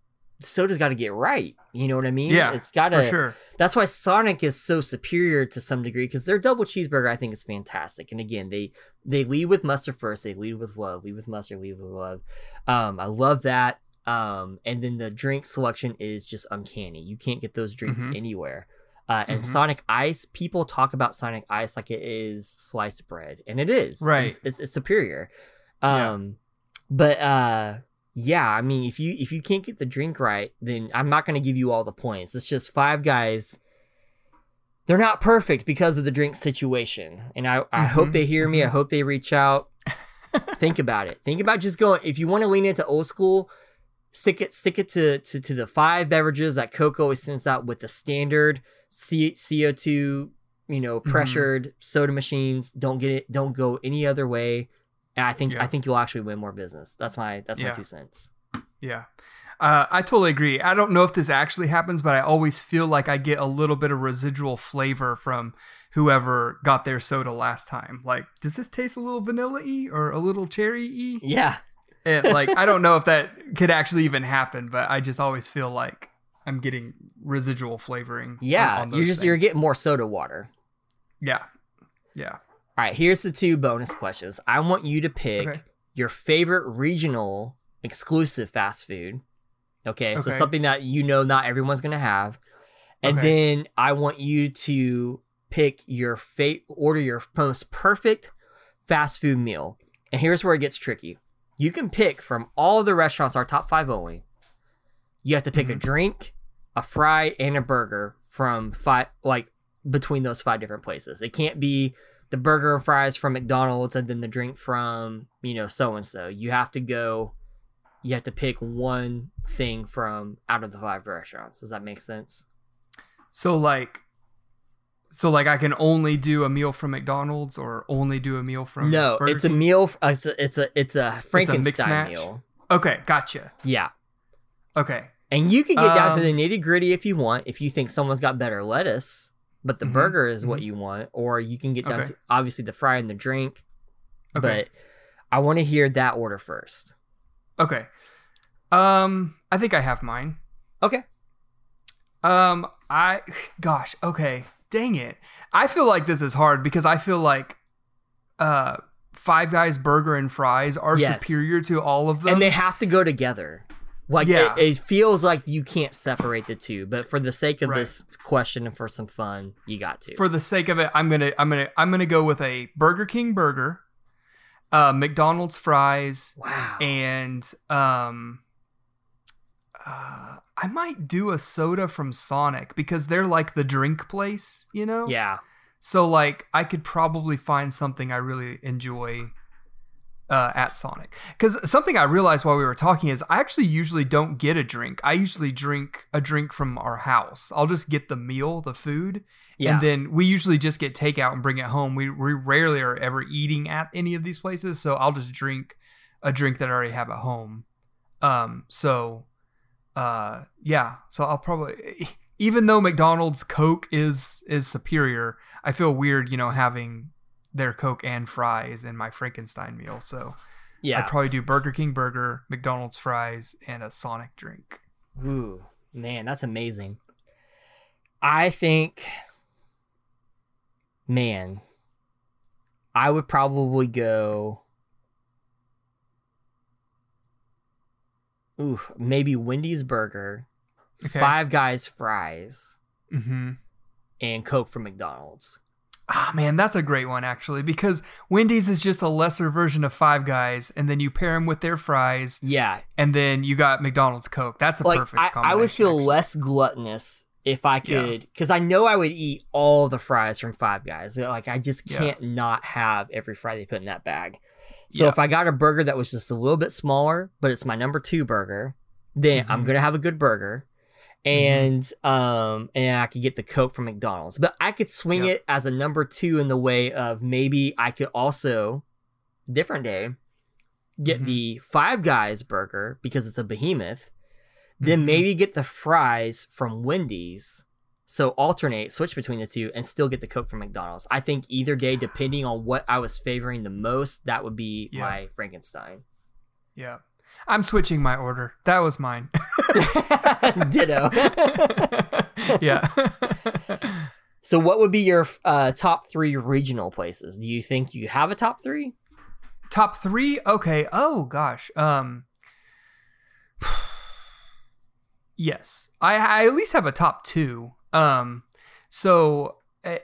Soda's got to get right. You know what I mean?
Yeah,
it's got to.
sure.
That's why Sonic is so superior to some degree because their double cheeseburger I think is fantastic. And again, they they lead with mustard first. They lead with love. Lead with mustard. Lead with love. Um, I love that. Um, and then the drink selection is just uncanny. You can't get those drinks
Mhm.
anywhere. Uh, and
Mhm.
Sonic Ice, people talk about Sonic Ice like it is sliced bread, and it is.
Right.
It's, it's, it's superior.
Yeah.
Um, but uh, yeah, I mean, if you if you can't get the drink right, then I'm not gonna give you all the points. It's just five guys. They're not perfect because of the drink situation, and I I hope
Mhm,
they hear me. I
mhm.
hope they reach out. Think about it. Think about just going. If you want to lean into old school, stick it stick it to to, to the five beverages that Coke always sends out with the standard C, CO2, you know,
Mhm.
pressured soda machines. Don't get it. Don't go any other way. And I think
Yeah.
I think you'll actually win more business. That's my that's my two cents.
Yeah. Uh, I totally agree. I don't know if this actually happens, but I always feel like I get a little bit of residual flavor from whoever got their soda last time. Like, does this taste a little vanilla y or a little cherry y?
Yeah.
And like, I don't know if that could actually even happen, but I just always feel like I'm getting residual flavoring. on-
Yeah.
on
you're
those
just you're getting more soda water.
yeah, yeah.
All right, here's the two bonus questions. I want you to pick
Okay.
your favorite regional exclusive fast food. Okay, so something that you know not everyone's gonna have, and
Okay.
then I want you to pick your fate order your most perfect fast food meal. And here's where it gets tricky. You can pick from all the restaurants, our top five only. You have to pick a
Mhm.
drink, a fry, and a burger from five, like between those five different places. It can't be the burger and fries from McDonald's and then the drink from, you know, so and so. You have to go, you have to pick one thing from out of the five restaurants. Does that make sense?
So like, so like I can only do a meal from McDonald's or only do a meal from
no,
Burger
it's a meal. uh, It's a, it's a, it's a Frankenstein
match?
meal.
Okay, gotcha.
Yeah.
Okay.
And you can get down to
Um,
the nitty gritty if you want, if you think someone's got better lettuce, but the
Mhm,
burger is what
mhm.
you want, or you can get down
Okay.
to obviously the fry and the drink.
Okay.
But I want to hear that order first.
Okay. Um, I think I have mine.
Okay.
Um, I gosh, okay. Dang it. I feel like this is hard because I feel like uh Five Guys burger and fries are
Yes.
superior to all of them.
and they have to go together. Like
Yeah.
it, it feels like you can't separate the two, but for the sake of
Right.
this question and for some fun, you got to.
For the sake of it, I'm going to I'm to I'm to go with a Burger King burger, uh McDonald's fries,
wow.
and um uh, I might do a soda from Sonic because they're like the drink place, you know?
yeah.
So like I could probably find something I really enjoy uh, at Sonic. Because something I realized while we were talking is I actually usually don't get a drink. I usually drink a drink from our house. I'll just get the meal, the food,
Yeah.
and then we usually just get takeout and bring it home. We we rarely are ever eating at any of these places, so I'll just drink a drink that I already have at home. Um, so uh, yeah. So I'll probably, even though McDonald's Coke is is superior, I feel weird, you know, having their Coke and fries in my Frankenstein meal. So
Yeah.
I'd probably do Burger King burger, McDonald's fries, and a Sonic drink.
Ooh, man, that's amazing. I think, man, I would probably go. Ooh, maybe Wendy's burger,
Okay.
Five Guys fries,
Mm-hmm.
and Coke from McDonald's.
Ah, man, that's a great one actually because Wendy's is just a lesser version of Five Guys, and then you pair them with their fries,
Yeah,
and then you got McDonald's Coke. That's a
like
perfect
I,
combination.
I would feel
actually.
less gluttonous if I could, because I know I would eat all the fries from Five Guys. Like I just can't not have every fry they put in that bag. So
Yeah.
if I got a burger that was just a little bit smaller, but it's my number two burger, then I'm
Mhm.
gonna have a good burger. And um and I could get the Coke from McDonald's. But I could swing
Yep.
it as a number two in the way of maybe I could also different day get
Mhm.
the Five Guys burger because it's a behemoth. Then
Mhm.
maybe get the fries from Wendy's. So alternate, switch between the two, and still get the Coke from McDonald's. I think either day, depending on what I was favoring the most, that would be
Yeah.
my Frankenstein.
Yeah. I'm switching my order. That was mine.
Ditto.
yeah.
so, what would be your uh, top three regional places? Do you think you have a top three?
Top three? Okay. Oh gosh. Um Yes. I, I at least have a top two. Um so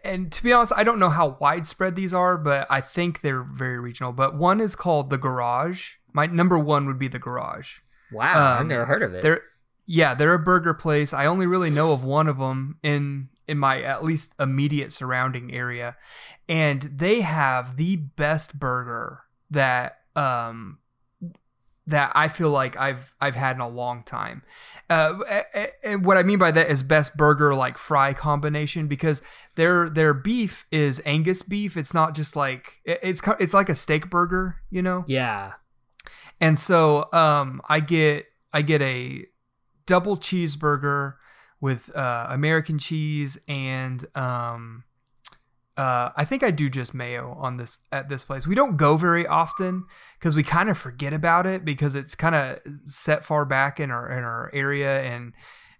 and to be honest, I don't know how widespread these are, but I think they're very regional. But one is called the Garage. My number one would be the Garage.
Wow, I've
Um,
never heard of it.
They're yeah, they're a burger place. I only really know of one of them in in my at least immediate surrounding area, and they have the best burger that um that I feel like I've I've had in a long time. Uh, and what I mean by that is best burger like fry combination because their their beef is Angus beef. It's not just like it's it's like a steak burger, you know.
yeah.
And so um, I get I get a double cheeseburger with uh, American cheese and um, uh, I think I do just mayo on this at this place. We don't go very often because we kind of forget about it because it's kind of set far back in our in our area and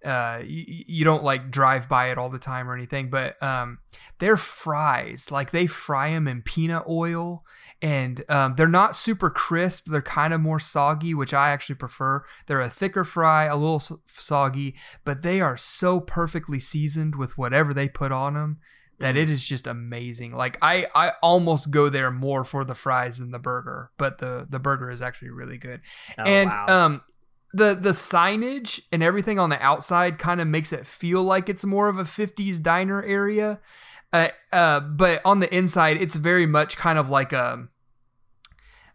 uh, you, you don't like drive by it all the time or anything. But um, their fries, like they fry them in peanut oil and um, they're not super crisp. They're kind of more soggy, which I actually prefer. They're a thicker fry, a little soggy, but they are so perfectly seasoned with whatever they put on them that it is just amazing. Like I, I almost go there more for the fries than the burger, but the the burger is actually really good.
Oh,
and
wow.
um, the the signage and everything on the outside kind of makes it feel like it's more of a 50s diner area. Uh, uh, but on the inside, it's very much kind of like a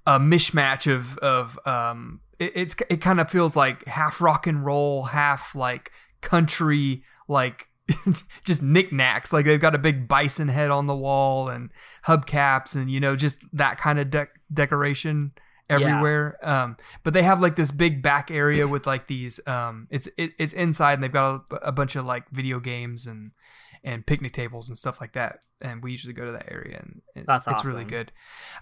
a mishmash of of um. It, it's it kind of feels like half rock and roll, half like country, like just knickknacks. Like they've got a big bison head on the wall and hubcaps, and you know just that kind of dec decoration everywhere. Um, but they have like this big back area with like these. Um, it's it, it's inside, and they've got a, a bunch of like video games and and picnic tables and stuff like that. And we usually go to that area, and it-
That's
it's really good.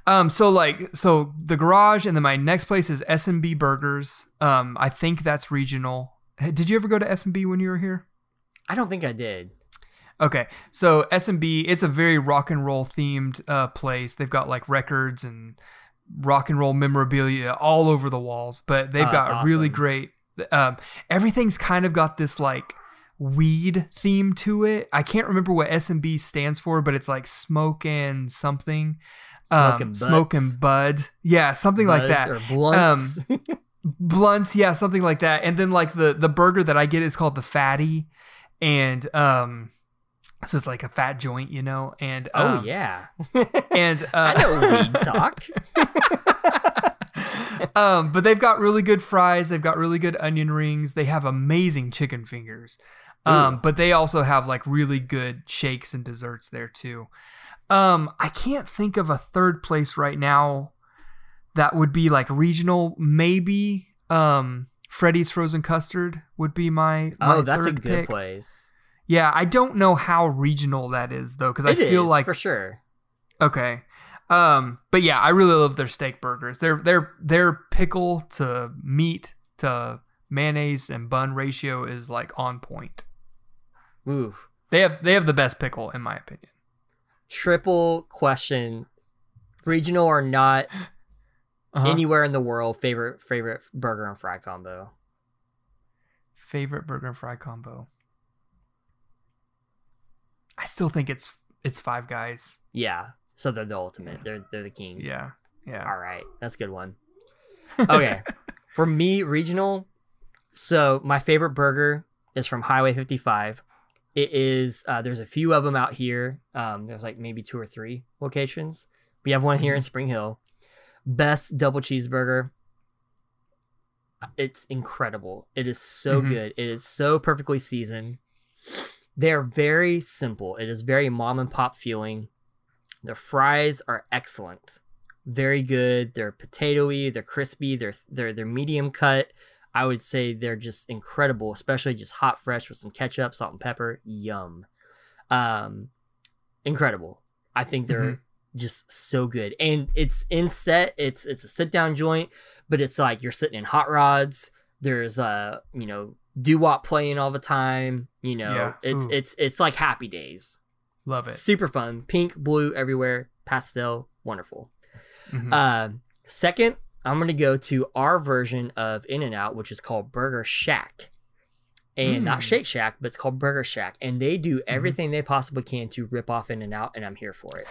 Um, so like so the garage, and then my next place is S and B Burgers. Um, I think that's regional. Did you ever go to S and B when you were here?
I don't think I did.
Okay, so S and B, it's a very rock and roll themed uh, place. They've got like records and rock and roll memorabilia all over the walls, but they've
Oh,
got
that's
a really great. Um, everything's kind of got this like weed theme to it. I can't remember what S and B stands for, but it's like smoke and something.
Smoke
um,
and
smoke and bud, yeah, something like that.
Or blunts.
blunts yeah something like that and then like the the burger that i get is called the fatty and um so it's like a fat joint you know and
oh
um,
yeah.
and uh,
I know weed talk.
um but they've got really good fries they've got really good onion rings they have amazing chicken fingers um but they also have like really good shakes and desserts there too um i can't think of a third place right now that would be like regional maybe um Freddy's Frozen Custard would be my, my
Oh, that's a good
pick.
place.
Yeah, I don't know how regional that is though, because I feel
is,
like
for sure.
okay, um, but yeah, I really love their steak burgers. Their their their pickle to meat to mayonnaise and bun ratio is like on point.
Ooh.
They have they have the best pickle in my opinion.
Triple question. Regional or not,
Uh-huh.
anywhere in the world, favorite favorite burger and fry combo.
favorite burger and fry combo. I still think it's it's Five Guys.
Yeah. So they're the ultimate. They're they're the king.
Yeah, yeah.
All right. That's a good one. Okay. For me, regional. So my favorite burger is from Highway 55. It is. Uh, there's a few of them out here. Um, there's like maybe two or three locations. We have one here in Spring Hill. Best double cheeseburger. It's incredible. It is so
Mhm.
good. It is so perfectly seasoned. They're very simple. It is very mom and pop feeling. The fries are excellent very good. They're potatoy, they're crispy, they're they're they're medium cut. I would say they're just incredible, especially just hot fresh with some ketchup, salt and pepper. Yum. Um incredible. I think they're
Mhm.
just so good. And it's in set, it's it's a sit down joint, but it's like you're sitting in hot rods. There's uh, you know, doo-wop playing all the time, you know.
Yeah.
It's it's it's like happy days.
Love it.
Super fun. Pink, blue everywhere, pastel, wonderful.
Mhm.
Uh, second, I'm gonna go to our version of In and Out, which is called Burger Shack, and not
Mm.
Shake Shack, but it's called Burger Shack, and they do everything they possibly can to rip off In and Out, and I'm here for it.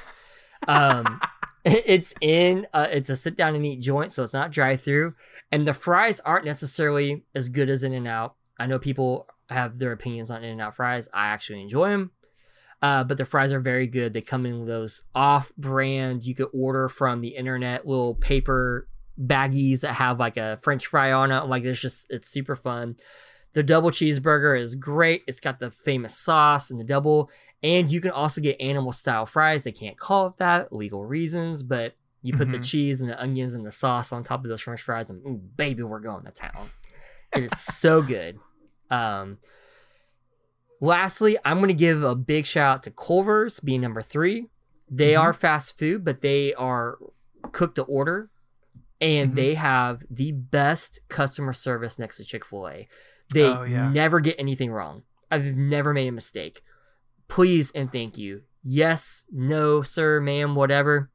Um, it's in, uh, it's a sit down and eat joint, so it's not drive through, and the fries aren't necessarily as good as In and Out. I know people have their opinions on In and Out fries. I actually enjoy them. Uh, but the fries are very good. They come in those off-brand. You could order from the internet little paper baggies that have like a French fry on it. Like it's just it's super fun. The double cheeseburger is great. It's got the famous sauce and the double, and you can also get animal style fries. They can't call it that legal reasons, but you put the
Mhm.
cheese and the onions and the sauce on top of those French fries, and ooh, baby, we're going to town. It is so good. Um, Lastly, I'm going to give a big shout out to Culver's, being number three. They
Mhm.
are fast food, but they are cooked to order, and
Mhm.
they have the best customer service next to Chick fil A. They
Oh, yeah.
never get anything wrong. I've never made a mistake. Please and thank you. Yes, no, sir, ma'am, whatever.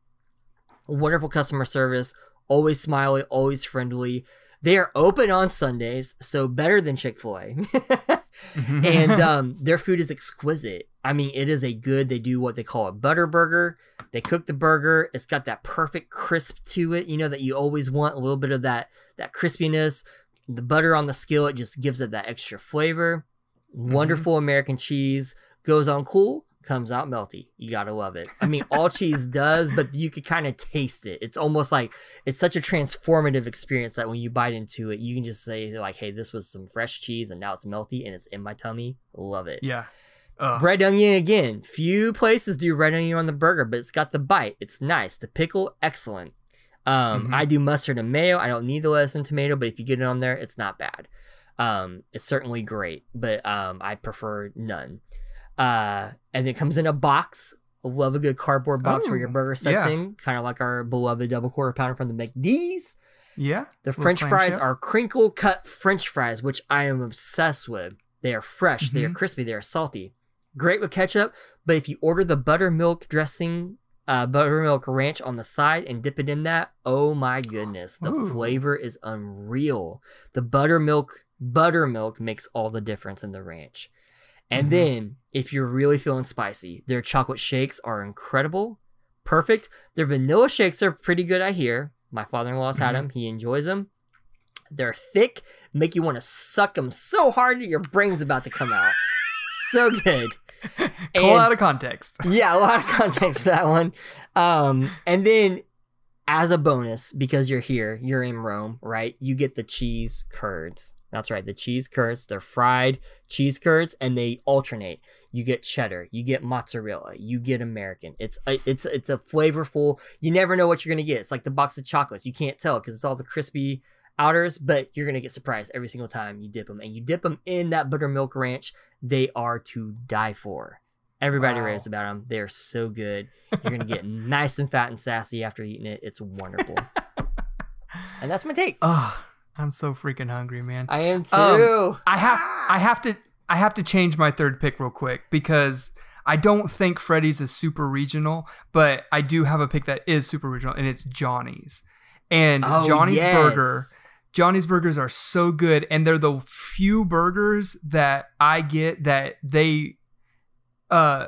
Wonderful customer service. Always smiley, always friendly. They are open on Sundays, so better than Chick fil A. and um, their food is exquisite. I mean, it is a good. They do what they call a butter burger. They cook the burger. It's got that perfect crisp to it. You know that you always want a little bit of that that crispiness. The butter on the skillet just gives it that extra flavor. Wonderful American cheese goes on cool, comes out melty. You gotta love it. I mean, all cheese does, but you could kind of taste it. It's almost like it's such a transformative experience that when you bite into it, you can just say like, "Hey, this was some fresh cheese, and now it's melty and it's in my tummy. Love it."
yeah. Ugh.
Red onion again. Few places do red onion on the burger, but it's got the bite. It's nice. The pickle, excellent. Um,
Mhm.
I do mustard and mayo. I don't need the lettuce and tomato, but if you get it on there, it's not bad. Um, it's certainly great, but um, I prefer none. Uh, and it comes in a box. Love a good cardboard box for your
Oh,
burger sets
yeah.
in, kind of like our beloved double quarter pounder from the McD's.
Yeah.
The French fries are crinkle cut French fries, which I am obsessed with. They are fresh, they are
Mhm.
crispy, they are salty. Great with ketchup, but if you order the buttermilk dressing, uh, buttermilk ranch on the side and dip it in that, oh my goodness, the
Ooh.
flavor is unreal. The buttermilk, buttermilk makes all the difference in the ranch. And
Mhm.
then, if you're really feeling spicy, their chocolate shakes are incredible, perfect. Their vanilla shakes are pretty good, I hear. My father in law's had
Mhm.
them, he enjoys them. They're thick, make you want to suck them so hard that your brain's about to come out. so good. a
out of context.
yeah, a lot of context to that one. Um, and then as a bonus, because you're here, you're in Rome, right? You get the cheese curds. That's right, the cheese curds. They're fried cheese curds, and they alternate. You get cheddar, you get mozzarella, you get American. It's a, it's it's a flavorful. You never know what you're gonna get. It's like the box of chocolates. You can't tell because it's all the crispy outers, but you're gonna get surprised every single time you dip them, and you dip them in that buttermilk ranch. They are to die for. Everybody
Wow.
raves about them. They are so good. You're gonna get nice and fat and sassy after eating it. It's wonderful. and that's my take.
Oh, I'm so freaking hungry, man.
I am too.
Um, I have I have to I have to change my third pick real quick because I don't think Freddy's is super regional, but I do have a pick that is super regional, and it's Johnny's. And
Oh,
Johnny's
yes.
Burger, Johnny's Burgers are so good, and they're the few burgers that I get that they, uh,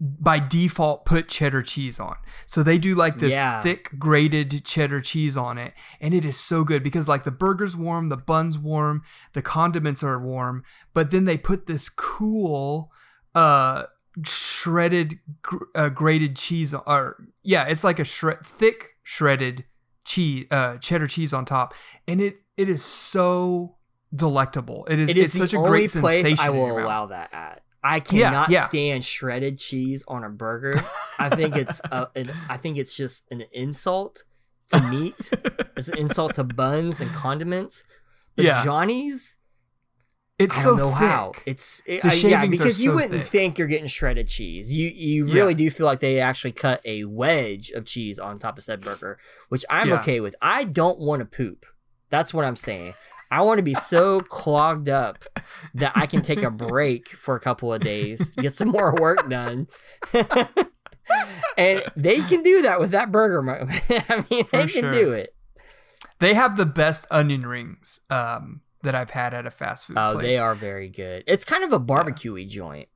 by default put cheddar cheese on. So they do like this
Yeah.
thick grated cheddar cheese on it, and it is so good because like the burger's warm, the bun's warm, the condiments are warm, but then they put this cool, uh, shredded gr- uh, grated cheese or yeah, it's like a shred thick shredded cheese, uh, cheddar cheese on top, and it it is so delectable. It is
It is
it's such a great
place
sensation.
I will allow that at. I cannot
yeah.
stand shredded cheese on a burger. I think it's a, an, I think it's just an insult to meat. it's an insult to buns and condiments. But
Yeah.
Johnny's,
It's
I
so
don't know
thick.
how. It's it,
The
I- yeah, because you wouldn't
thick.
think you're getting shredded cheese. You you
Yeah.
really do feel like they actually cut a wedge of cheese on top of said burger, which I'm
Yeah.
okay with. I don't want to poop. That's what I'm saying. I want to be so clogged up that I can take a break for a couple of days, get some more work done. and they can do that with that burger. I mean, they
For
can
sure.
do it.
They have the best onion rings um, that I've had at a fast food
Oh,
place.
they are very good. It's kind of a barbecue joint.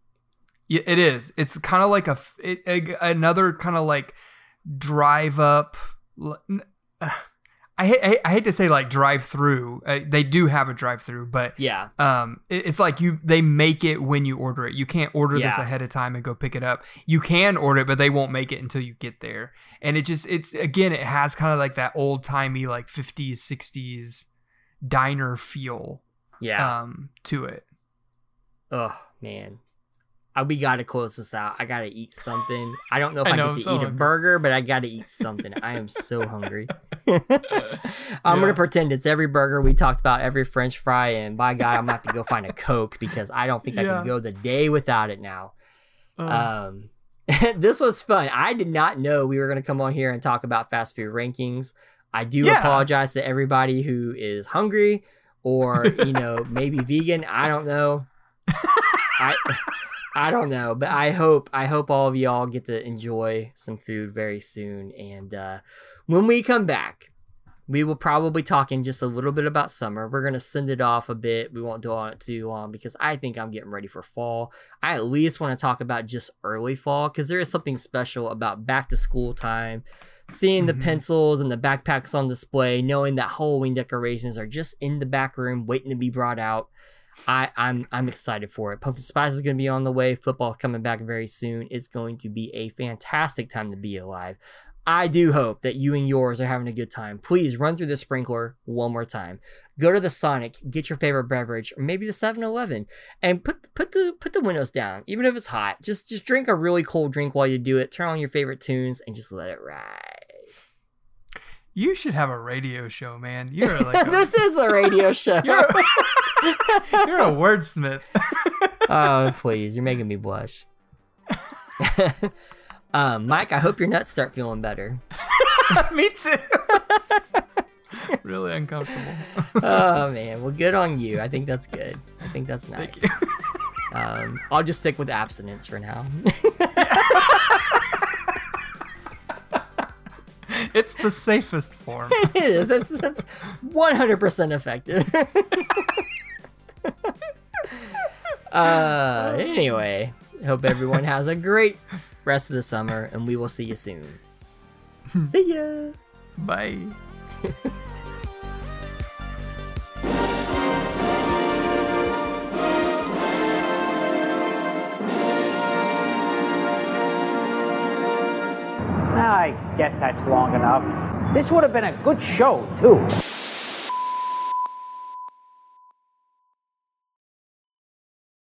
Yeah, it is. It's kind of like a, it, a- another kind of like drive up. uh, I hate, I hate- to say like drive through. Uh, they do have a drive through, but
Yeah.
um, it- it's like you they make it when you order it. You can't order this ahead of time and go pick it up. You can order it, but they won't make it until you get there. And it just it's again it has kind of like that old timey like 50s 60s diner feel
Yeah.
um to it.
Oh man, we gotta close this out. I gotta eat something. I don't know if
I
I,
know,
get
I'm
to
so
eat a burger, but I gotta eat something. I am so hungry. I'm
Yeah.
gonna pretend it's every burger we talked about, every French fry, and by God, I'm gonna have to go find a Coke because I don't think I can go the day without it now.
Uh,
Um, this was fun. I did not know we were going to come on here and talk about fast food rankings. I do
Yeah.
apologize to everybody who is hungry or you know maybe vegan. I don't know. I I don't know, but I hope I hope all of y'all get to enjoy some food very soon. And uh, when we come back, we will probably talk in just a little bit about summer. We're gonna send it off a bit. We won't dwell on it too long because I think I'm getting ready for fall. I at least want to talk about just early fall because there is something special about back to school time. Seeing the
Mhm.
pencils and the backpacks on display, knowing that Halloween decorations are just in the back room waiting to be brought out. I, I'm I'm excited for it. Pumpkin spice is going to be on the way. Football's coming back very soon. It's going to be a fantastic time to be alive. I do hope that you and yours are having a good time. Please run through the sprinkler one more time. Go to the Sonic, get your favorite beverage, or maybe the 7-Eleven, and put put the put the windows down, even if it's hot. Just just drink a really cold drink while you do it. Turn on your favorite tunes and just let it ride.
you should have a radio show, man. You're like a,
this is a radio show.
you're, a, wordsmith.
oh, please, you're making me blush. um, Mike, I hope your nuts start feeling better.
Me too. really uncomfortable.
oh man, well, good on you. I think that's good. I think that's nice. Um, I'll just stick with abstinence for now.
It's the safest form.
it is. One hundred percent effective. uh, anyway, hope everyone has a great rest of the summer, and we will see you soon. see ya.
Bye.
I guess that's long enough. This would have been a good show, too.